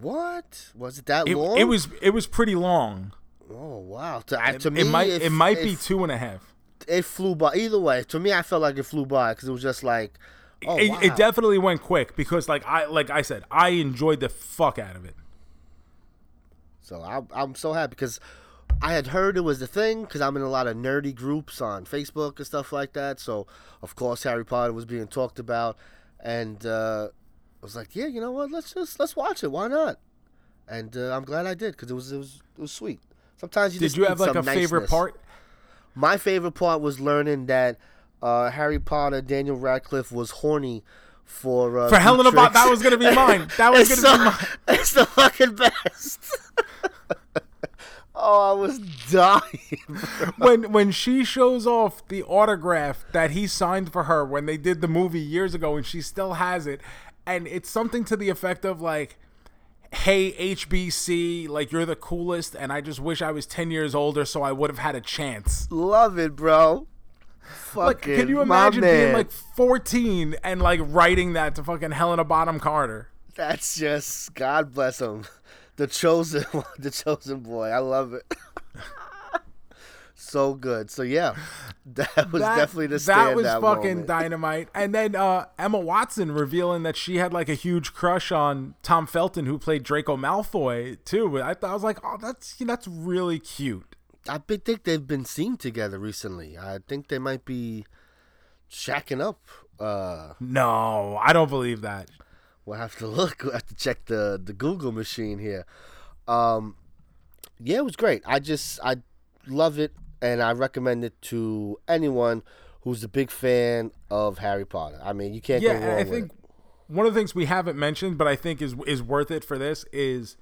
What was it that It, long? it was it was pretty long. Oh wow! To, I- to me, it might it, it might it be two and a half. It flew by. Either way, to me, I felt like it flew by because it was just like, oh it, wow. it definitely went quick because like I like I said I enjoyed the fuck out of it. so I, I'm so happy because I had heard it was the thing because I'm in a lot of nerdy groups on Facebook and stuff like that. So of course Harry Potter was being talked about, and uh, I was like, yeah, you know what? Let's just let's watch it. Why not? And uh, I'm glad I did because it was it was it was sweet. Sometimes you Did just you have like a some favorite part? My favorite part was learning that uh, Harry Potter, Daniel Radcliffe, was horny for uh, For Helena Bellatrix. that was gonna be mine. That was gonna be mine. It's the fucking best. oh, I was dying. when when she shows off the autograph that he signed for her when they did the movie years ago and she still has it and it's something to the effect of like hey HBC like you're the coolest and I just wish I was 10 years older so I would have had a chance. Love it, bro. Like Fucking can you imagine being like 14 and like writing that to fucking Helena Bonham Carter? That's just God bless him, the chosen, one, the chosen boy. I love it. so good. So yeah, that was That- definitely the that was fucking moment. dynamite. And then uh, Emma Watson revealing that she had like a huge crush on Tom Felton, who played Draco Malfoy too. I thought I was like, oh, that's that's really cute. I think they've been seen together recently. I think they might be shacking up. Uh, No, I don't believe that. we'll have to look. We'll have to check the the Google machine here. Um, yeah, it was great. I just I love it, and I recommend it to anyone who's a big fan of Harry Potter. I mean, you can't Yeah, go wrong I think it. one of the things we haven't mentioned, but I think is is worth it for this is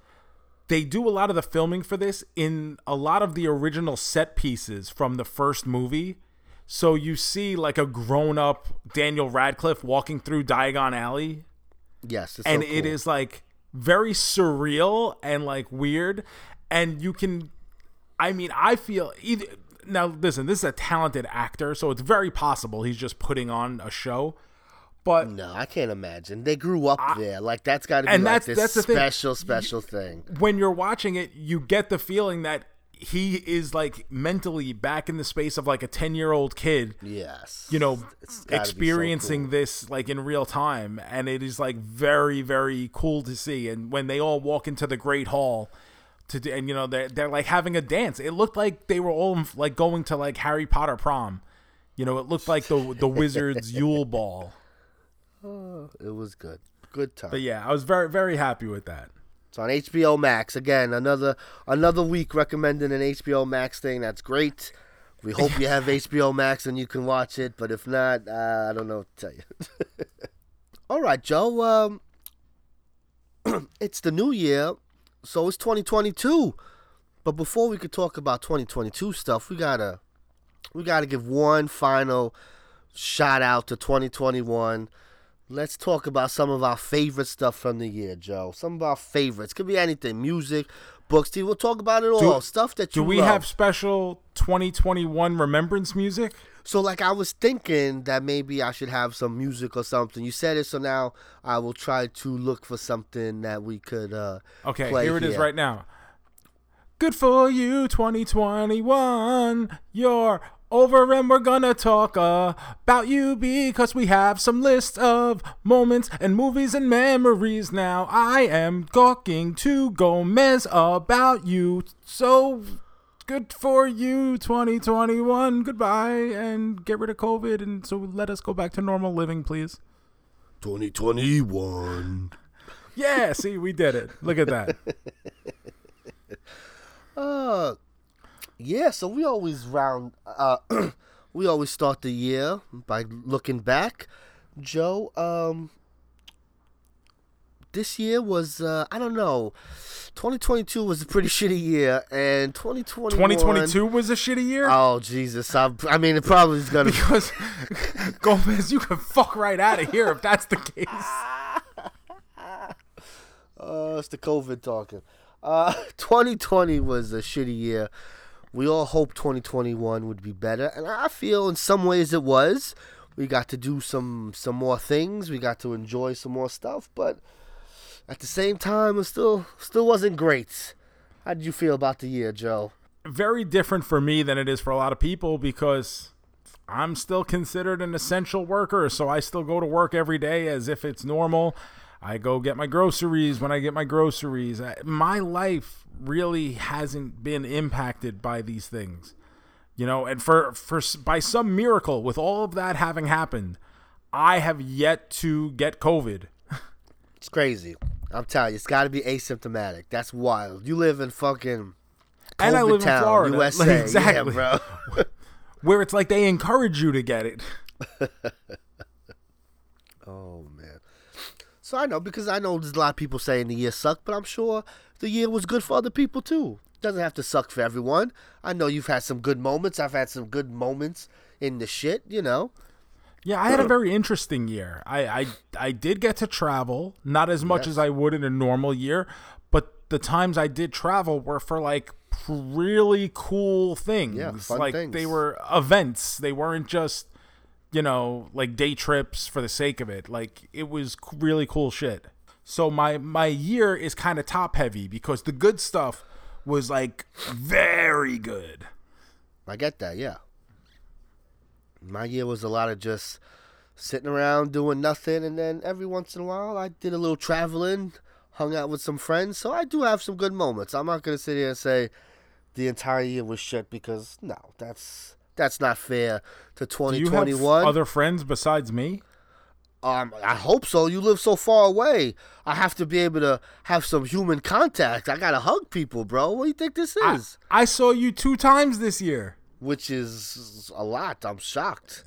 they do a lot of the filming for this in a lot of the original set pieces from the first movie. So you see like a grown up Daniel Radcliffe walking through Diagon Alley Yes, it's and so cool. is like very surreal and like weird and you can i mean i feel either now listen this is a talented actor so it's very possible he's just putting on a show but No, I can't imagine. They grew up there. Like that's got to be And like that's- this that's the thing. special, special thing. when you're watching it you get the feeling that he is like mentally back in the space of like a 10 year old kid Yes, you know be so experiencing cool. this like in real time and it is like very very cool to see and when they all walk into the great hall to do, and you know they're, they're like having a dance it looked like they were all like going to like harry potter prom you know it looked like the the wizards yule ball It was good. Good time. but yeah i was very very happy with that It's on HBO Max again. Another another week recommending an HBO Max thing. That's great. We hope you have HBO Max and you can watch it. But if not, uh, I don't know what to tell you. All right, Joe. Um, it's the new year, so it's 2022. But before we could talk about 2022 stuff, we gotta we gotta give one final shout out to 2021. Let's talk about some of our favorite stuff from the year, Joe. Some of our favorites. Could be anything. Music, books. We'll talk about it all. stuff that you Do we love. have special 2021 remembrance music? So, like, I was thinking that maybe I should have some music or something. You said it, so now I will try to look for something that we could. uh Okay, here it is right now. Good for you, 2021. You're over and we're gonna talk uh, about you because we have some list of moments and movies and memories now. I am talking to Gomez about you. So good for you, 2021. Goodbye and get rid of COVID and so let us go back to normal living, please. 2021. Yeah, see, we did it. Look at that. Uh, yeah. So we always round. Uh, we always start the year by looking back. Joe, um, this year was uh, I don't know. 2022 was a pretty shitty year, and 2021. 2022 was a shitty year. Oh Jesus! I, I mean, it probably is gonna. because Gomez, you can fuck right out of here if that's the case. Uh, it's the COVID talking. Uh, 2020 was a shitty year. We all hoped 2021 would be better, and I feel in some ways it was. We got to do some some more things. We got to enjoy some more stuff, but at the same time, it still still wasn't great. How did you feel about the year, Joe? Very different for me than it is for a lot of people because I'm still considered an essential worker, so I still go to work every day as if it's normal. I go get my groceries when I get my groceries. I- My life really hasn't been impacted by these things. You know, and for for by some miracle with all of that having happened, I have yet to get COVID. It's crazy. I'm telling you, it's got to be asymptomatic. That's wild. You live in fucking And I COVID live in Florida. USA. Like, exactly. Yeah, bro. where it's like they encourage you to get it. Oh man. So I know because I know there's a lot of people saying the year sucked, but I'm sure the year was good for other people too. Doesn't have to suck for everyone. I know you've had some good moments. I've had some good moments in the shit, you know. Yeah, I had a very interesting year. I I, I did get to travel, not as much as I would in a normal year, but the times I did travel were for like really cool things. Yeah, like things. they were events. They weren't just you know, like day trips for the sake of it. Like it was really cool shit. So my my year is kind of top heavy because the good stuff was like very good. I get that, yeah. My year was a lot of just sitting around doing nothing, and then every once in a while I did a little traveling, hung out with some friends. So I do have some good moments. I'm not gonna sit here and say the entire year was shit because no, that's that's not fair to Do you have 2021. other friends besides me? Um, I hope so. You live so far away. I have to be able to have some human contact. I gotta hug people, bro. What do you think this I, is? I saw you two times this year. Which is a lot. I'm shocked.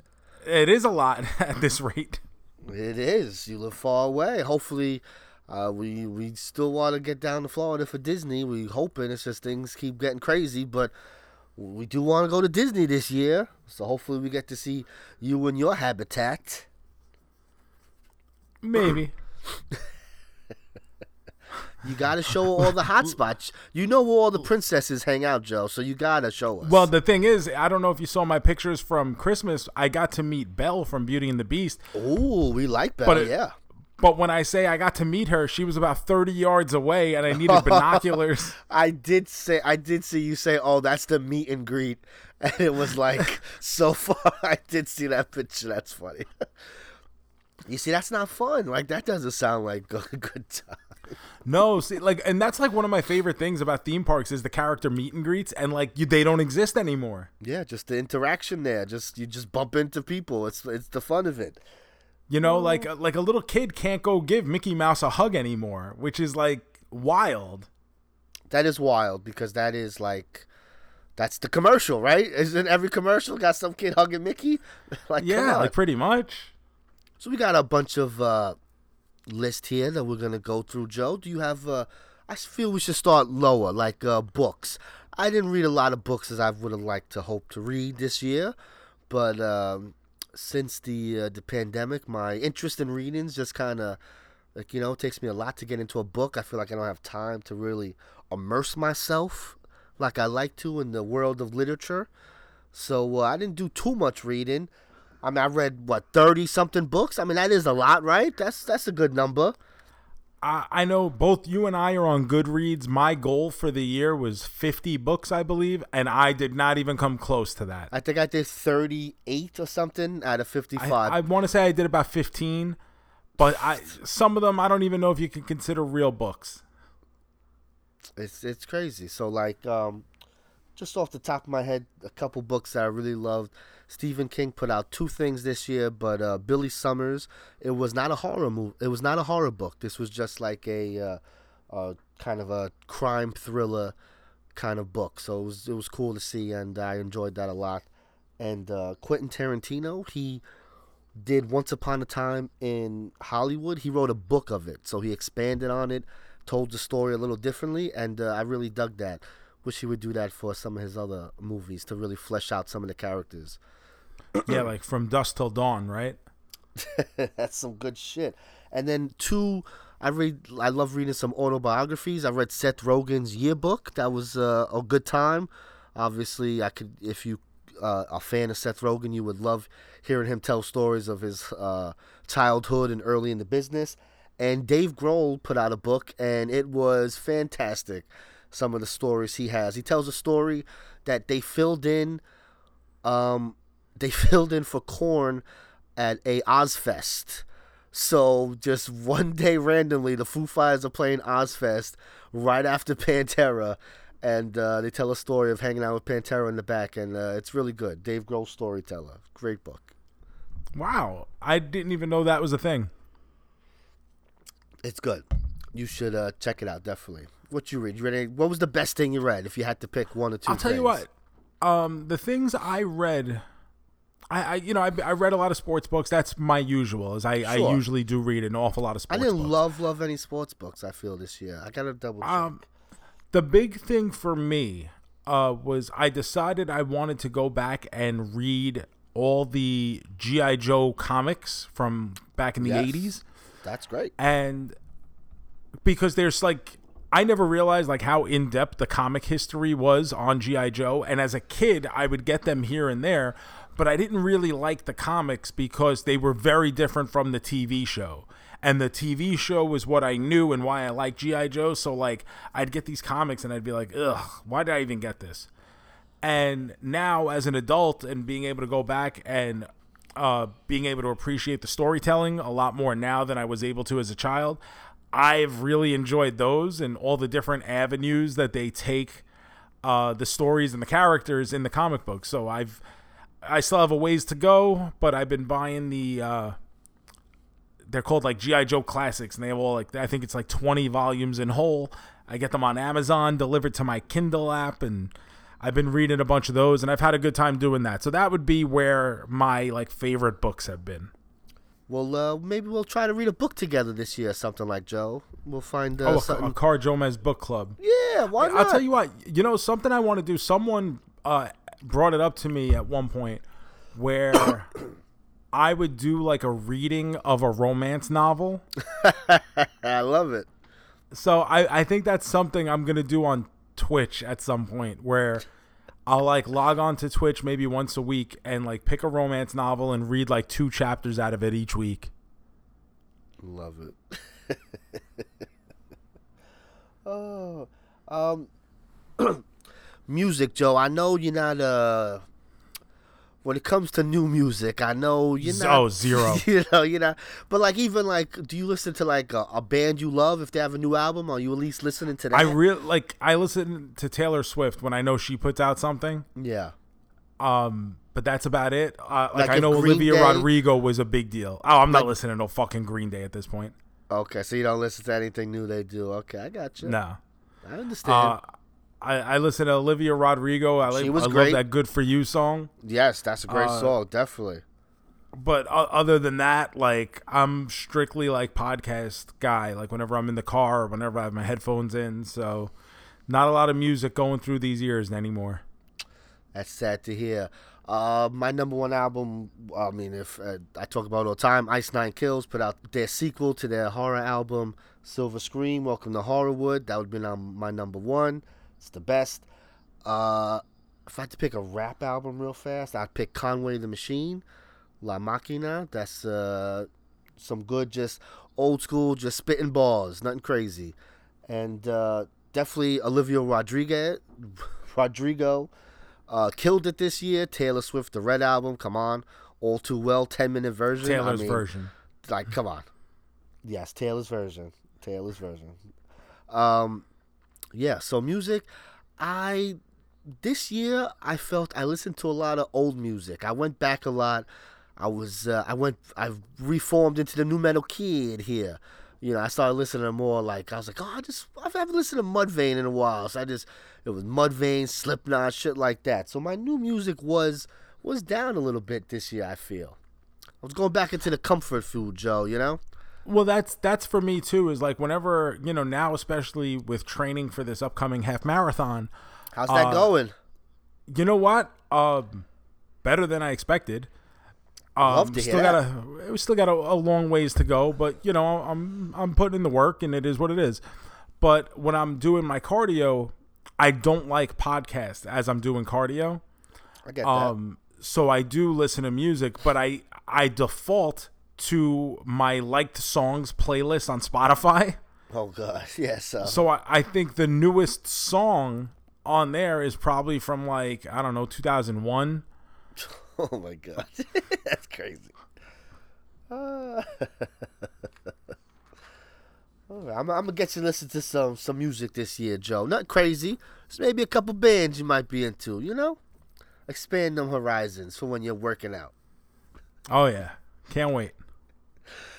It is a lot at this rate. It is. You live far away. Hopefully, uh, we we still want to get down to Florida for Disney. We hoping it's just things keep getting crazy, but we do want to go to Disney this year. So hopefully, we get to see you in your habitat. Maybe. You gotta show all the hot spots. You know where all the princesses hang out, Joe. So you gotta show us. Well, the thing is, I don't know if you saw my pictures from Christmas. I got to meet Belle from Beauty and the Beast. Ooh, we like Belle. But it- yeah. But when I say I got to meet her, she was about 30 yards away and I needed binoculars. I did say I did see you say, "Oh, that's the meet and greet," and it was like so far. I did see that picture. That's funny. You see, that's not fun. Like that doesn't sound like a good time. No, see, like, and that's like one of my favorite things about theme parks is the character meet and greets, and like, you, they don't exist anymore. Yeah, just the interaction there. Just you just bump into people. It's it's the fun of it. You know, like, like a little kid can't go give Mickey Mouse a hug anymore, which is like wild. That is wild because that is like. That's the commercial, right? Isn't every commercial got some kid hugging Mickey? like, Yeah, like pretty much. So we got a bunch of uh, list here that we're gonna go through. Joe, do you have? Uh, I feel we should start lower, like uh, books. I didn't read a lot of books as I would have liked to hope to read this year, but um, since the uh, the pandemic, my interest in readings just kind of like you know it takes me a lot to get into a book. I feel like I don't have time to really immerse myself like I like to in the world of literature. So uh, I didn't do too much reading. I mean, I read what thirty something books. I mean, that is a lot, right? That's that's a good number. I, I know both you and I are on Goodreads. My goal for the year was 50 books, I believe, and I did not even come close to that. I think I did thirty eight or something out of fifty-five. I. I want to say I did about 15, but I some of them I don't even know if you can consider real books. It's it's crazy. So like, um, just off the top of my head, a couple books that I really loved. Stephen King put out two things this year, but uh, Billy Summers. It was not a horror movie. It was not a horror book. This was just like a, uh, kind of a crime thriller kind of book. So it was it was cool to see, and I enjoyed that a lot. And uh, Quentin Tarantino, he did Once Upon a Time in Hollywood. He wrote a book of it, so he expanded on it, told the story a little differently, and uh, I really dug that. Wish he would do that for some of his other movies to really flesh out some of the characters. yeah, like from dusk till dawn, right? That's some good shit. And then two, I read. I love reading some autobiographies. I read Seth Rogen's yearbook. That was uh, a good time. Obviously, I could if you uh, a fan of Seth Rogen, you would love hearing him tell stories of his uh, childhood and early in the business. And Dave Grohl put out a book, and it was fantastic. Some of the stories he has. He tells a story that they filled in. Um, they filled in for Korn at a Ozzfest. So just one day randomly, the Foo Fighters are playing Ozzfest right after Pantera, and uh, they tell a story of hanging out with Pantera in the back, and uh, it's really good. Dave Grohl storyteller, great book. Wow, I didn't even know that was a thing. It's good. You should uh, check it out definitely. What you read? You read? Any, what was the best thing you read? If you had to pick one or 2 I'll tell you what. Um, the things I read, I, I you know I, I read a lot of sports books. That's my usual. Is I, I usually do read an awful lot of sports. Books. I didn't books. love love any sports books. I feel this year. I gotta double check. Um, the big thing for me uh, was I decided I wanted to go back and read all the GI Joe comics from back in the Yes. '80s, That's great. and because there's like I never realized like how in depth the comic history was on GI Joe, and as a kid I would get them here and there, but I didn't really like the comics because they were very different from the TV show. And the TV show was what I knew and why I liked GI Joe. So like I'd get these comics and I'd be like, ugh, why did I even get this? And now as an adult and being able to go back and uh, being able to appreciate the storytelling a lot more now than I was able to as a child, I've really enjoyed those and all the different avenues that they take uh, the stories and the characters in the comic book. So I've I still have a ways to go, but I've been buying the uh, they're called like GI Joe classics, and they have all like I think it's like twenty volumes in whole. I get them on Amazon, delivered to my Kindle app, and I've been reading a bunch of those, and I've had a good time doing that. So that would be where my like favorite books have been. Well, uh, maybe we'll try to read a book together this year, something like Joe. We'll find uh, Oh, a, something. a CarJoeMeZ book club. yeah, why not? I'll tell you what. You know something I want to do. Someone uh, brought it up to me at one point where I would do like a reading of a romance novel. I love it. So I, I think that's something I'm gonna do on Twitch at some point where I'll like log on to Twitch maybe once a week and like pick a romance novel and read like two chapters out of it each week. Love it. oh, um, music, Joe. I know you're not uh. When it comes to new music, I know you're not. oh, zero. You know, you're not. But like, even like, do you listen to like a, a band you love if they have a new album? Are you at least listening to that? I real like I listen to Taylor Swift when I know she puts out something. yeah. Um, but that's about it. Uh, like, Like I know Green Olivia Day- Rodrigo was a big deal. Oh, I'm not listening to no fucking Green Day at this point. Okay, so you don't listen to anything new they do. Okay, I got you. No. I understand. Uh, I, I listen to Olivia Rodrigo. I, She was I great. love that "Good for You" song. yes, that's a great uh, song, definitely. But o- other than that, like I'm strictly like podcast guy. Like whenever I'm in the car, or whenever I have my headphones in, so not a lot of music going through these ears anymore. That's sad to hear. Uh, my number one album. I mean, if uh, I talk about all the time, Ice Nine Kills put out their sequel to their horror album, Silver Scream. Welcome to Horrorwood. That would be um, my number one. It's the best. Uh, if I had to pick a rap album real fast, I'd pick Conway the Machine, La Maquina. That's uh, some good, just old school, just spitting balls, nothing crazy, and uh, definitely Olivia Rodriguez, Rodrigo, uh, killed it this year. Taylor Swift, the Red album, come on, all too well, ten minute version. Taylor's I mean, version. like, come on, yes, Taylor's version, Taylor's version. Um, yeah, so music, I this year I felt I listened to a lot of old music. I went back a lot. I was uh, I went I've reformed into the nu metal kid here. You know, I started listening to more like I was like, oh, I just I haven't listened to Mudvayne in a while, so I just it was Mudvayne, Slipknot, shit like that. So my new music was was down a little bit this year. I feel I was going back into the comfort food, Joe. You know. Well, that's that's for me too. Is like whenever you know now, especially with training for this upcoming half marathon. How's that Uh, going? You know what? Um, better than I expected. Um, Love to hear still that. got a we still got a, a long ways to go, but you know I'm I'm putting in the work and it is what it is. But when I'm doing my cardio, I don't like podcasts as I'm doing cardio. I get that. Um, so I do listen to music, but I I default to my liked songs playlist on Spotify. Oh gosh, yes. Uh, So I, I think the newest song on there is probably from like I don't know 2001. oh my god, that's crazy. Uh, right, I'm, I'm gonna get you to listen to some some music this year, Joe. Not crazy. Just maybe a couple bands you might be into. You know, expand them horizons for when you're working out. Oh yeah, can't wait.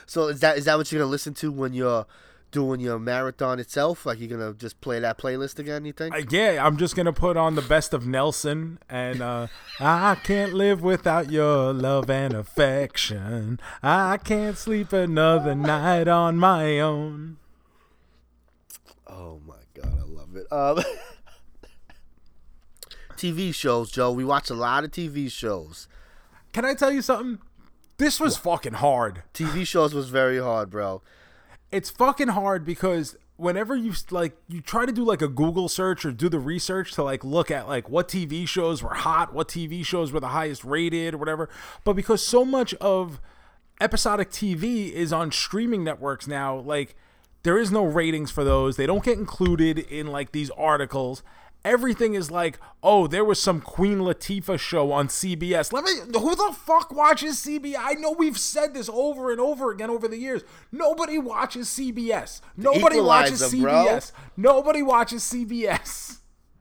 So is that is that what you're gonna listen to when you're doing your marathon itself? Like you're gonna just play that playlist again? You think? Uh, yeah, I'm just gonna put on the best of Nelson and uh, I can't live without your love and affection. I can't sleep another night on my own. Oh my god, I love it. Um, TV shows, Joe. We watch a lot of TV shows. Can I tell you something? This was fucking hard. TV shows was very hard, bro. It's fucking hard because whenever you like you try to do like a Google search or do the research to like look at like what TV shows were hot, what TV shows were the highest rated or whatever, but because so much of episodic TV is on streaming networks now, like there is no ratings for those. They don't get included in like these articles. Everything is like, oh, there was some Queen Latifah show on CBS. Let me, who the fuck watches CBS? I know we've said this over and over again over the years. Nobody watches CBS. Nobody watches Equalizer, bro. CBS. Nobody watches CBS.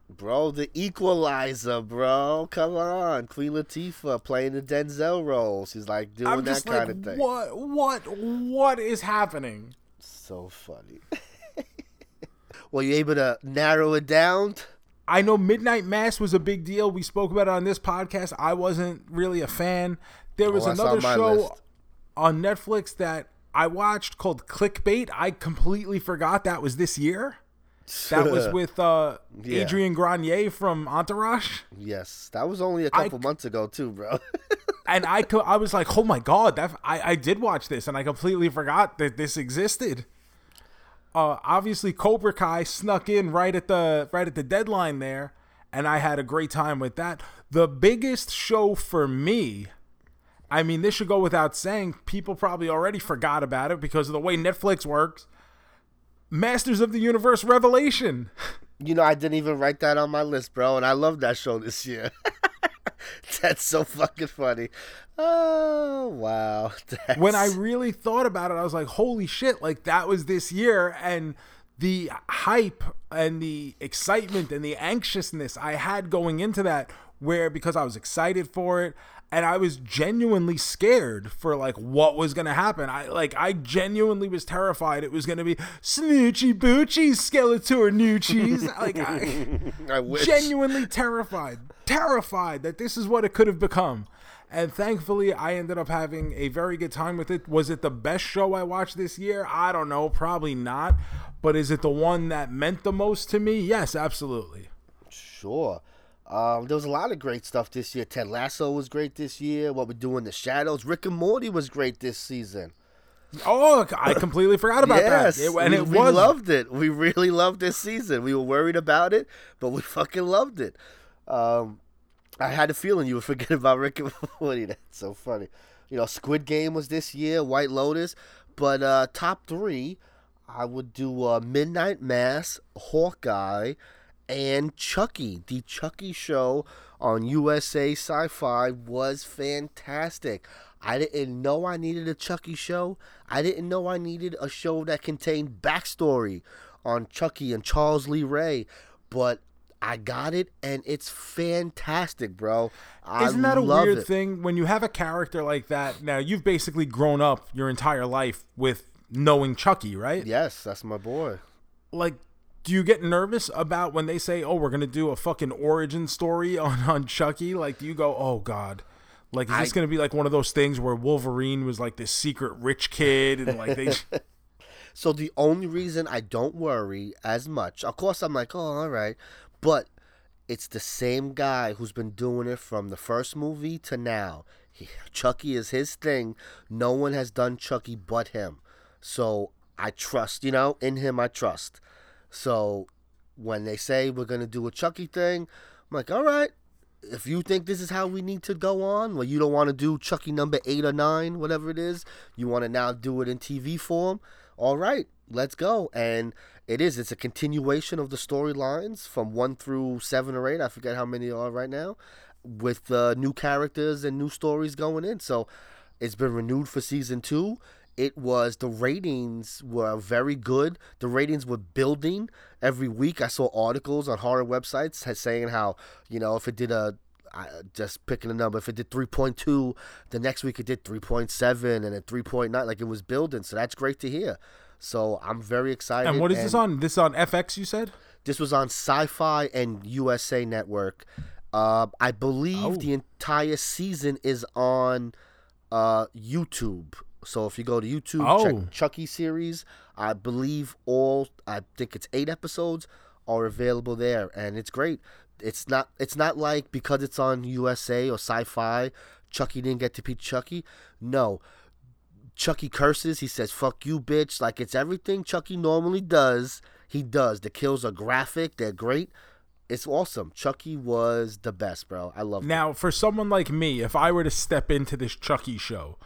Bro, the equalizer, bro. Come on. Queen Latifah playing the Denzel role. She's like doing I'm that kind like, of thing. what, what, what is happening? So funny. Were you able to narrow it down? I know Midnight Mass was a big deal. We spoke about it on this podcast. I wasn't really a fan. There was Oh, another show list. on Netflix that I watched called Clickbait. I completely forgot that was this year. That was with uh, Yeah. Adrian Grenier from Entourage. Yes, that was only a couple months ago too, bro. And I, I was like, oh my god, that I, I did watch this, and I completely forgot that this existed. Uh, obviously, Cobra Kai snuck in right at the right at the deadline there, and I had a great time with that. The biggest show for me, I mean, this should go without saying. People probably already forgot about it because of the way Netflix works. Masters of the Universe Revelation. you know, I didn't even write that on my list, bro, and I love that show this year. That's so fucking funny. Oh wow. That's... when I really thought about it, I was like, holy shit, like that was this year. And the hype and the excitement and the anxiousness I had going into that, where because I was excited for it and I was genuinely scared for like what was gonna happen. I like I genuinely was terrified it was gonna be Snoochie Boochie Skeletor Noochies. like I, I wish. genuinely terrified, terrified that this is what it could have become. And thankfully, I ended up having a very good time with it. Was it the best show I watched this year? I don't know, probably not. But is it the one that meant the most to me? Yes, absolutely. Sure. Um, there was a lot of great stuff this year. Ted Lasso was great this year. What we do in the shadows. Rick and Morty was great this season. Oh, I completely forgot about yes, that. It, and we, it we was loved it. We really loved this season. We were worried about it, but we fucking loved it. Um, I had a feeling you would forget about Rick and Morty. That's so funny. You know, Squid Game was this year, White Lotus, but uh, top three, I would do uh, Midnight Mass, Hawkeye, and Chucky. The Chucky show on USA Syfy was fantastic. I didn't know I needed a Chucky show. I didn't know I needed a show that contained backstory on Chucky and Charles Lee Ray, but I got it and it's fantastic, bro. I Isn't that a weird it. thing when you have a character like that? Now you've basically grown up your entire life with knowing Chucky, right? Yes, that's my boy. Like, do you get nervous about when they say, "Oh, we're gonna do a fucking origin story on on Chucky"? Like, do you go, "Oh God"? Like, is this gonna be like one of those things where Wolverine was like this secret rich kid and like they? So the only reason I don't worry as much, of course, I'm like, oh, all right, but it's the same guy who's been doing it from the first movie to now. He, Chucky is his thing. No one has done Chucky but him. So I trust, you know, in him I trust. So when they say we're gonna do a Chucky thing, I'm like, all right. If you think this is how we need to go on, well, you don't want to do Chucky number eight or nine, whatever it is, you want to now do it in TV form. All right, let's go. And it is. It's a continuation of the storylines from one through seven or eight. I forget how many are right now, with uh, new characters and new stories going in. So it's been renewed for season two. It was the ratings were very good. The ratings were building every week. I saw articles on horror websites saying how you know if it did a I, just picking a number. If it did 3.2, the next week it did 3.7 and then 3.9. Like it was building. So that's great to hear. So I'm very excited. and what is this on? This on FX? You said? This was on Syfy and USA Network. Uh, I believe Oh. the entire season is on uh, YouTube. So if you go to YouTube, Oh. check Chucky series. I believe all. I think it's eight episodes are available there, and it's great. It's not. It's not like because it's on USA or Syfy. Chucky didn't get to be Chucky. No, Chucky curses. He says, fuck you, bitch. Like it's everything Chucky normally does. He does. The kills are graphic. They're great. It's awesome. Chucky was the best, bro. I love it. Now, for someone like me, if I were to step into this Chucky show,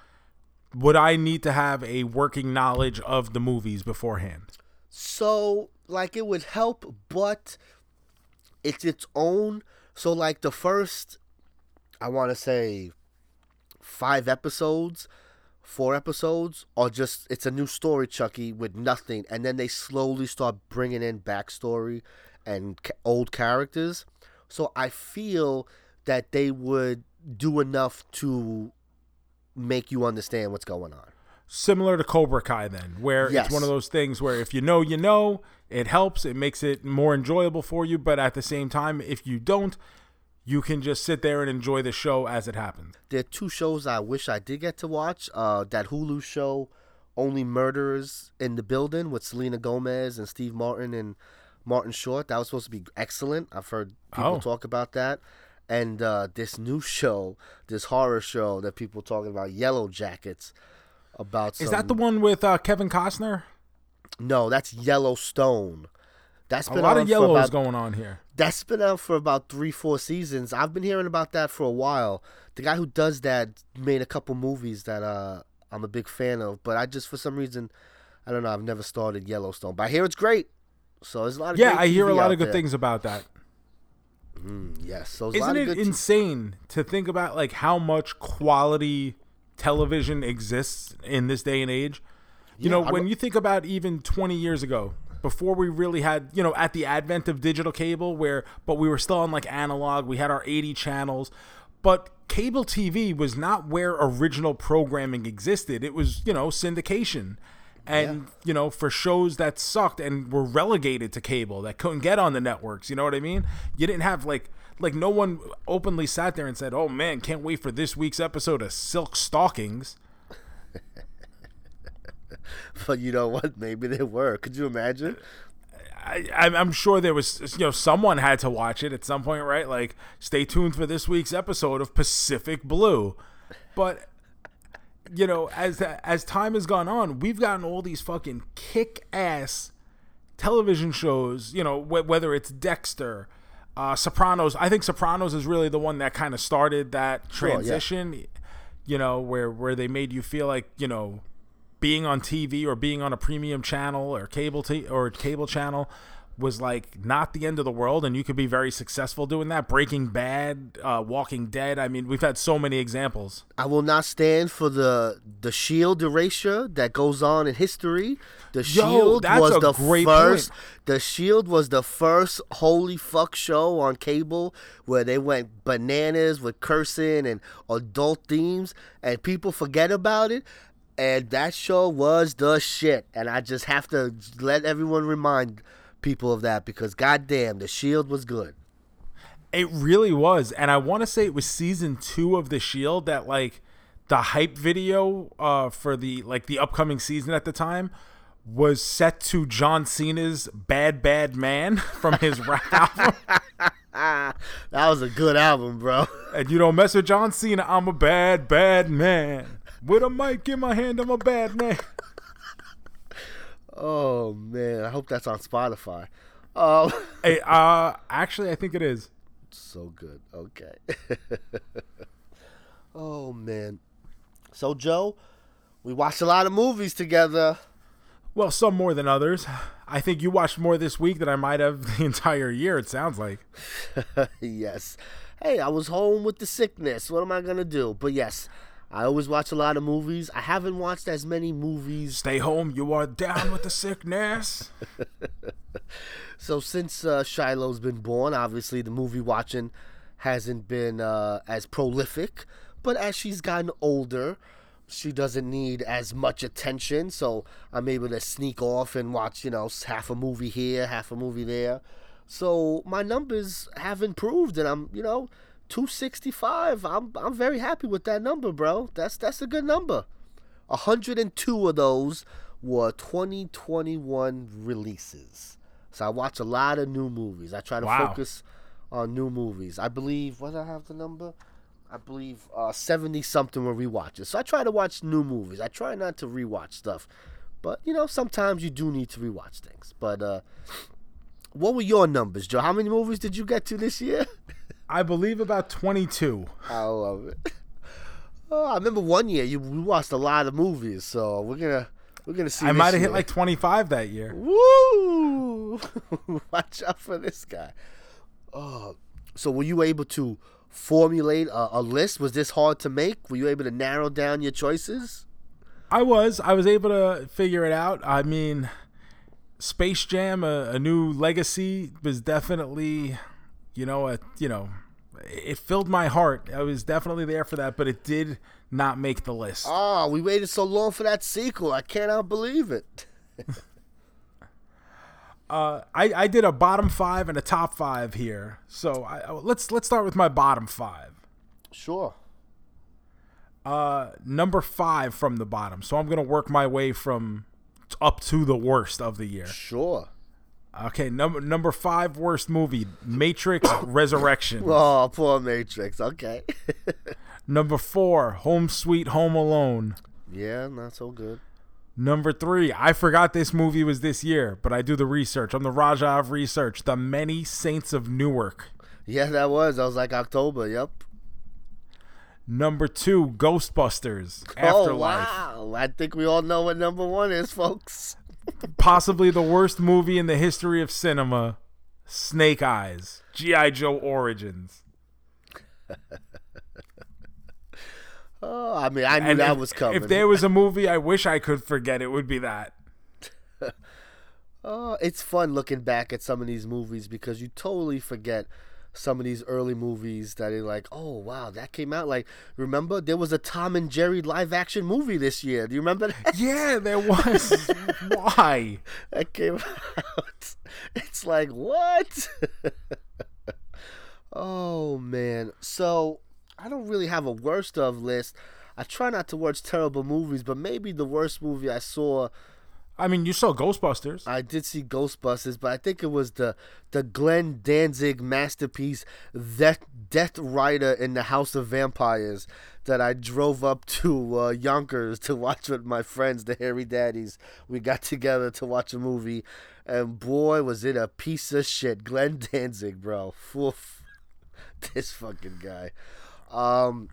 would I need to have a working knowledge of the movies beforehand? So, like, it would help, but it's its own. So, like, the first, I want to say, five episodes, four episodes, are just, it's a new story, Chucky, with nothing. And then they slowly start bringing in backstory and ca- old characters. So, I feel that they would do enough to make you understand what's going on. Similar to Cobra Kai, then, where Yes. it's one of those things where if you know, you know, it helps, it makes it more enjoyable for you, but at the same time, if you don't, you can just sit there and enjoy the show as it happens. there are two shows I wish I did get to watch. Uh, that Hulu show, Only Murderers in the Building, with Selena Gomez and Steve Martin and Martin Short. That was supposed to be excellent. I've heard people Oh. talk about that. And uh, this new show, this horror show that people talking about, Yellow Jackets. About Is that the one with uh, Kevin Costner? No, that's Yellowstone. That's A been lot on of yellows about going on here. That's been out for about three, four seasons. I've been hearing about that for a while. The guy who does that made a couple movies that uh, I'm a big fan of, but I just for some reason, I don't know. I've never started Yellowstone, but I hear it's great. So there's a lot of Yeah, I hear a lot of good there. things about that. Yes, so Isn't lot of it good t- insane to think about like how much quality television exists in this day and age? You Yeah, know, I'm- when you think about even 20 years ago, before we really had, you know, at the advent of digital cable where but we were still on like analog, we had our 80 channels, but cable TV was not where original programming existed. It was, you know, syndication. And, you know, for shows that sucked and were relegated to cable that couldn't get on the networks, you know what I mean? You didn't have like like no one openly sat there and said, "Oh man, can't wait for this week's episode of Silk Stockings." But you know what? Maybe they were. Could you imagine? I, I'm sure there was you know someone had to watch it at some point, right? Like, stay tuned for this week's episode of Pacific Blue. But you know, as as time has gone on, we've gotten all these fucking kick ass television shows. You know, wh- whether it's Dexter, uh, Sopranos. I think Sopranos is really the one that kind of started that Sure, yeah. transition. You know, where where they made you feel like you know being on TV or being on a premium channel or cable t- or cable channel was like not the end of the world and you could be very successful doing that breaking bad uh, walking dead i mean we've had so many examples I will not stand for the the shield erasure that goes on in history. The shield was the first. point. The shield was the first holy fuck show on cable where they went bananas with cursing and adult themes, and people forget about it. And that show was the shit. And I just have to let everyone remind people of that because goddamn, the shield was good. It really was, and I want to say it was season two of The Shield that like the hype video uh, for the like the upcoming season at the time was set to John Cena's "Bad Bad Man" from his rap album. That was a good album, bro. And you don't mess with John Cena, I'm a bad bad man. With a mic in my hand, I'm a bad man. Oh man, I hope that's on Spotify. Um, Hey, uh, actually, I think it is. so good. Okay. oh man. So Joe, we watched a lot of movies together. Well, some more than others. I think you watched more this week than I might have the entire year. It sounds like. yes. Hey, I was home with the sickness. What am I gonna do? But yes, I always watch a lot of movies. I haven't watched as many movies. Stay home. You are down with the sickness. So since uh, Shiloh's been born, obviously the movie watching hasn't been uh, as prolific. But as she's gotten older, she doesn't need as much attention. So I'm able to sneak off and watch, you know, half a movie here, half a movie there. So my numbers have improved, and I'm, you know, 265. I'm I'm very happy with that number, bro. That's that's a good number. 102 of those were 2021 releases. So I watch a lot of new movies. I try to Wow. focus on new movies. I believe what I have the number? I believe uh, 70 something were rewatches. So I try to watch new movies. I try not to rewatch stuff. But you know, sometimes you do need to rewatch things. But uh what were your numbers, Joe? How many movies did you get to this year? I believe about 22. I love it. Oh, I remember one year you we watched a lot of movies, so we're gonna we're gonna see. I might have hit like 25 that year. Woo! Watch out for this guy. Oh, so were you able to formulate a, a list? Was this hard to make? Were you able to narrow down your choices? I was. I was able to figure it out. I mean, Space Jam, a, a new legacy, was definitely, you know, a you know, it filled my heart. I was definitely there for that, but it did not make the list. Oh, we waited so long for that sequel. I cannot believe it. Uh, I, I did a bottom five and a top five here. So I, let's let's start with my bottom five. Sure. Uh, number five from the bottom. So I'm gonna work my way from up to the worst of the year. Sure. Okay, number number five worst movie, Matrix Resurrection. Oh, poor Matrix. Okay. Number four, Home Sweet Home Alone. yeah, not so good. Number three, I forgot this movie was this year, but I do the research. I'm the Raja of research. The Many Saints of Newark. Yeah, that was. That was like October. Yep. Number two, Ghostbusters Oh Afterlife. wow! I think we all know what number one is, folks. Possibly the worst movie in the history of cinema, Snake Eyes, G.I. Joe Origins. Oh, I mean, I knew And that if, was coming. If there was a movie I wish I could forget, it would be that. Oh, it's fun looking back at some of these movies because you totally forget some of these early movies that are like, oh wow, that came out. Like, remember there was a Tom and Jerry live action movie this year. Do you remember that? Yeah, there was. Why? that came out. It's like what? oh man. So I don't really have a worst of list. I try not to watch terrible movies, but maybe the worst movie I saw I mean, you saw Ghostbusters. I did see Ghostbusters, but I think it was the the Glenn Danzig masterpiece, Death Death Rider in the House of Vampires, that I drove up to uh, Yonkers to watch with my friends, the Hairy Daddies. We got together to watch a movie, and boy, was it a piece of shit. Glenn Danzig, bro. Oof. This fucking guy. Um,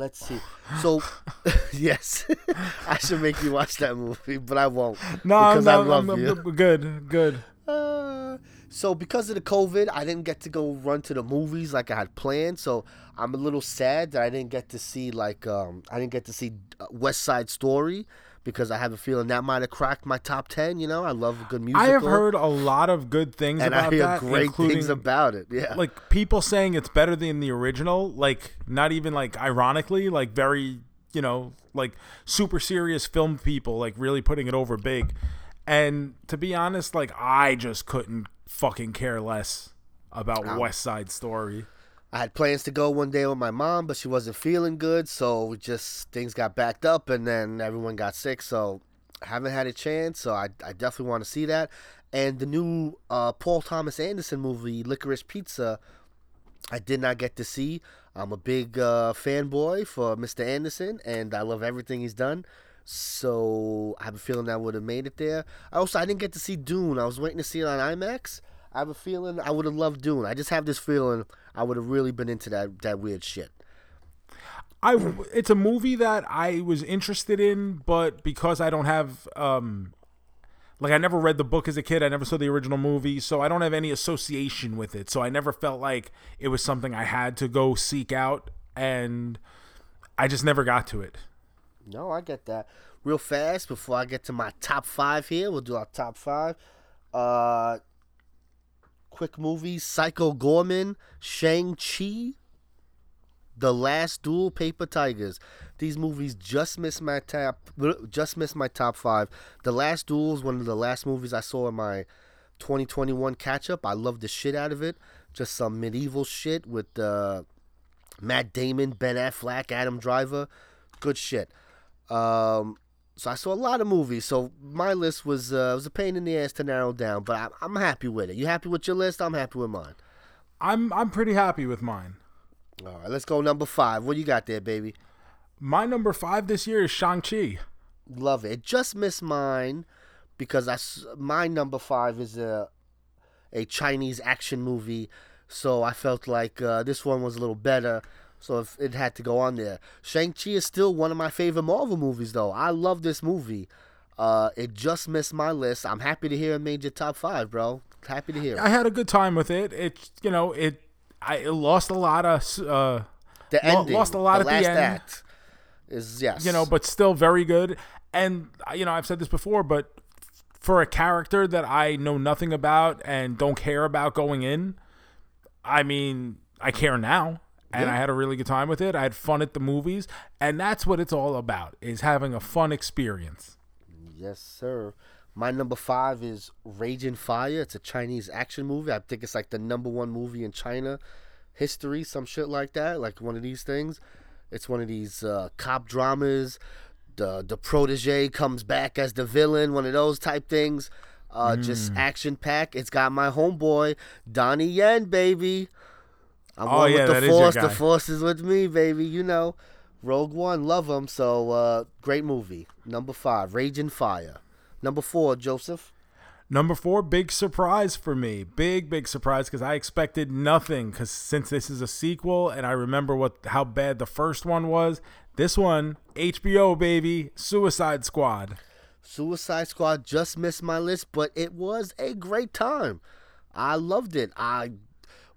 let's see. So, yes, I should make you watch that movie, but I won't. No, because no, I love I'm, you. Good, good. Uh, so because of the COVID, I didn't get to go run to the movies like I had planned. So I'm a little sad that I didn't get to see like um I didn't get to see uh, West Side Story because I have a feeling that might have cracked my top ten. You know, I love good musical. I have heard a lot of good things and I hear that, great things about it. Yeah, like people saying it's better than the original. Like not even like ironically, like very you know like super serious film people like really putting it over big. And to be honest, like I just couldn't fucking care less about West Side Story. I had plans to go one day with my mom, but she wasn't feeling good, so just things got backed up, and then everyone got sick. So I haven't had a chance. So I, I definitely want to see that. And the new uh, Paul Thomas Anderson movie, Licorice Pizza, I did not get to see. I'm a big uh, fanboy for Mr. Anderson, and I love everything he's done. So I have a feeling I would have made it there. Also, I didn't get to see Dune. I was waiting to see it on IMAX. I have a feeling I would have loved Dune. I just have this feeling I would have really been into that that weird shit. I it's a movie that I was interested in, but because I don't have um like I never read the book as a kid, I never saw the original movie, so I don't have any association with it. So I never felt like it was something I had to go seek out and I just never got to it. No, I get that. Real fast before I get to my top five here, we'll do our top five. Uh, quick movies: Psycho Goreman, Shang Chi, The Last Duel, Paper Tigers. These movies just missed my top. Just missed my top five. The Last Duel is one of the last movies I saw in my 2021 catch up. I love the shit out of it. Just some medieval shit with uh, Matt Damon, Ben Affleck, Adam Driver. Good shit. Um, so I saw a lot of movies. So my list was uh, was a pain in the ass to narrow down, but I'm, I'm happy with it. You happy with your list? I'm happy with mine. I'm I'm pretty happy with mine. All right, let's go number five. What you got there, baby? My number 5 this year is Shang-Chi. Love it. It just missed mine because I my number five is a a Chinese action movie. So I felt like uh, this one was a little better. So if it had to go on there. Shang-Chi is still one of my favorite Marvel movies, though. I love this movie. Uh, it just missed my list. I'm happy to hear it made your top five, bro. Happy to hear it. I had a good time with it. It you know, it I it lost a lot of uh The ending, lost a lot the at the end. act is yes. you know, but still very good. And uh, you know, I've said this before, but for a character that I know nothing about and don't care about going in, I mean, I care now. And Yeah. I had a really good time with it. I had fun at the movies, and that's what it's all about: is having a fun experience. Yes, sir. My number five is Raging Fire. It's a Chinese action movie. I think it's like the number one movie in China history, some shit like that. Like one of these things. It's one of these uh, cop dramas. The the protege comes back as the villain. One of those type things. Uh, Hmm. Just action pack. It's got my homeboy Donnie Yen, baby. I'm Oh, one yeah, with the that is your force. The force is with me, baby. You know. Rogue One, love him. So uh, great movie. Number five, Raging Fire. Number four, Joseph. Number four, big surprise for me. Big, big surprise because I expected nothing. Because since this is a sequel, and I remember what how bad the first one was, this one HBO baby, Suicide Squad. Suicide Squad just missed my list, but it was a great time. I loved it. I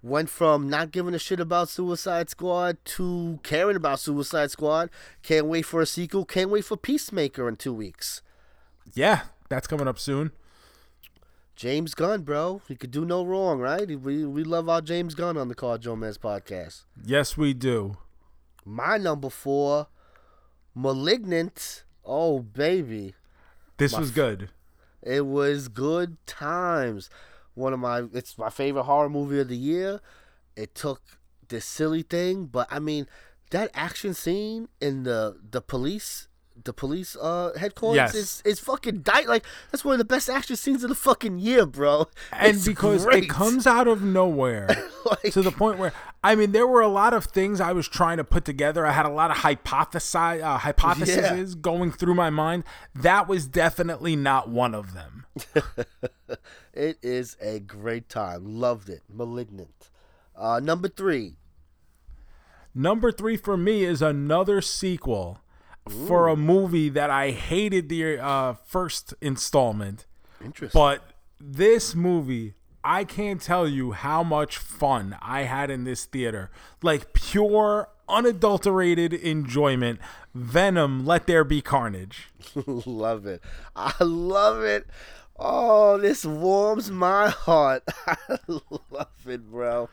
went from not giving a shit about Suicide Squad to caring about Suicide Squad. Can't wait for a sequel. Can't wait for Peacemaker in two weeks. Yeah, that's coming up soon. James Gunn, bro. He could do no wrong, right? We we love our James Gunn on the CarJoeMeZ podcast. Yes, we do. My number four, Malignant. Oh baby, This was good. it was good times. One of my, it's my favorite horror movie of the year. It took this silly thing, but I mean, that action scene in the the police the police uh headquarters Yes. is is fucking. Like that's one of the best action scenes of the fucking year, bro. and It's because great. it comes out of nowhere Like- to the point where I mean there were a lot of things I was trying to put together. I had a lot of hypothesize uh, hypotheses going through my mind. That was definitely not one of them. It is a great time. Loved it. Malignant. Uh, number three. Number three for me is another sequel for a movie that I hated the uh, first installment, Interesting. but this movie. I can't tell you how much fun I had in this theater. Like pure, unadulterated enjoyment. Venom, Let There Be Carnage. love it. I love it. Oh, this warms my heart. I love it, bro.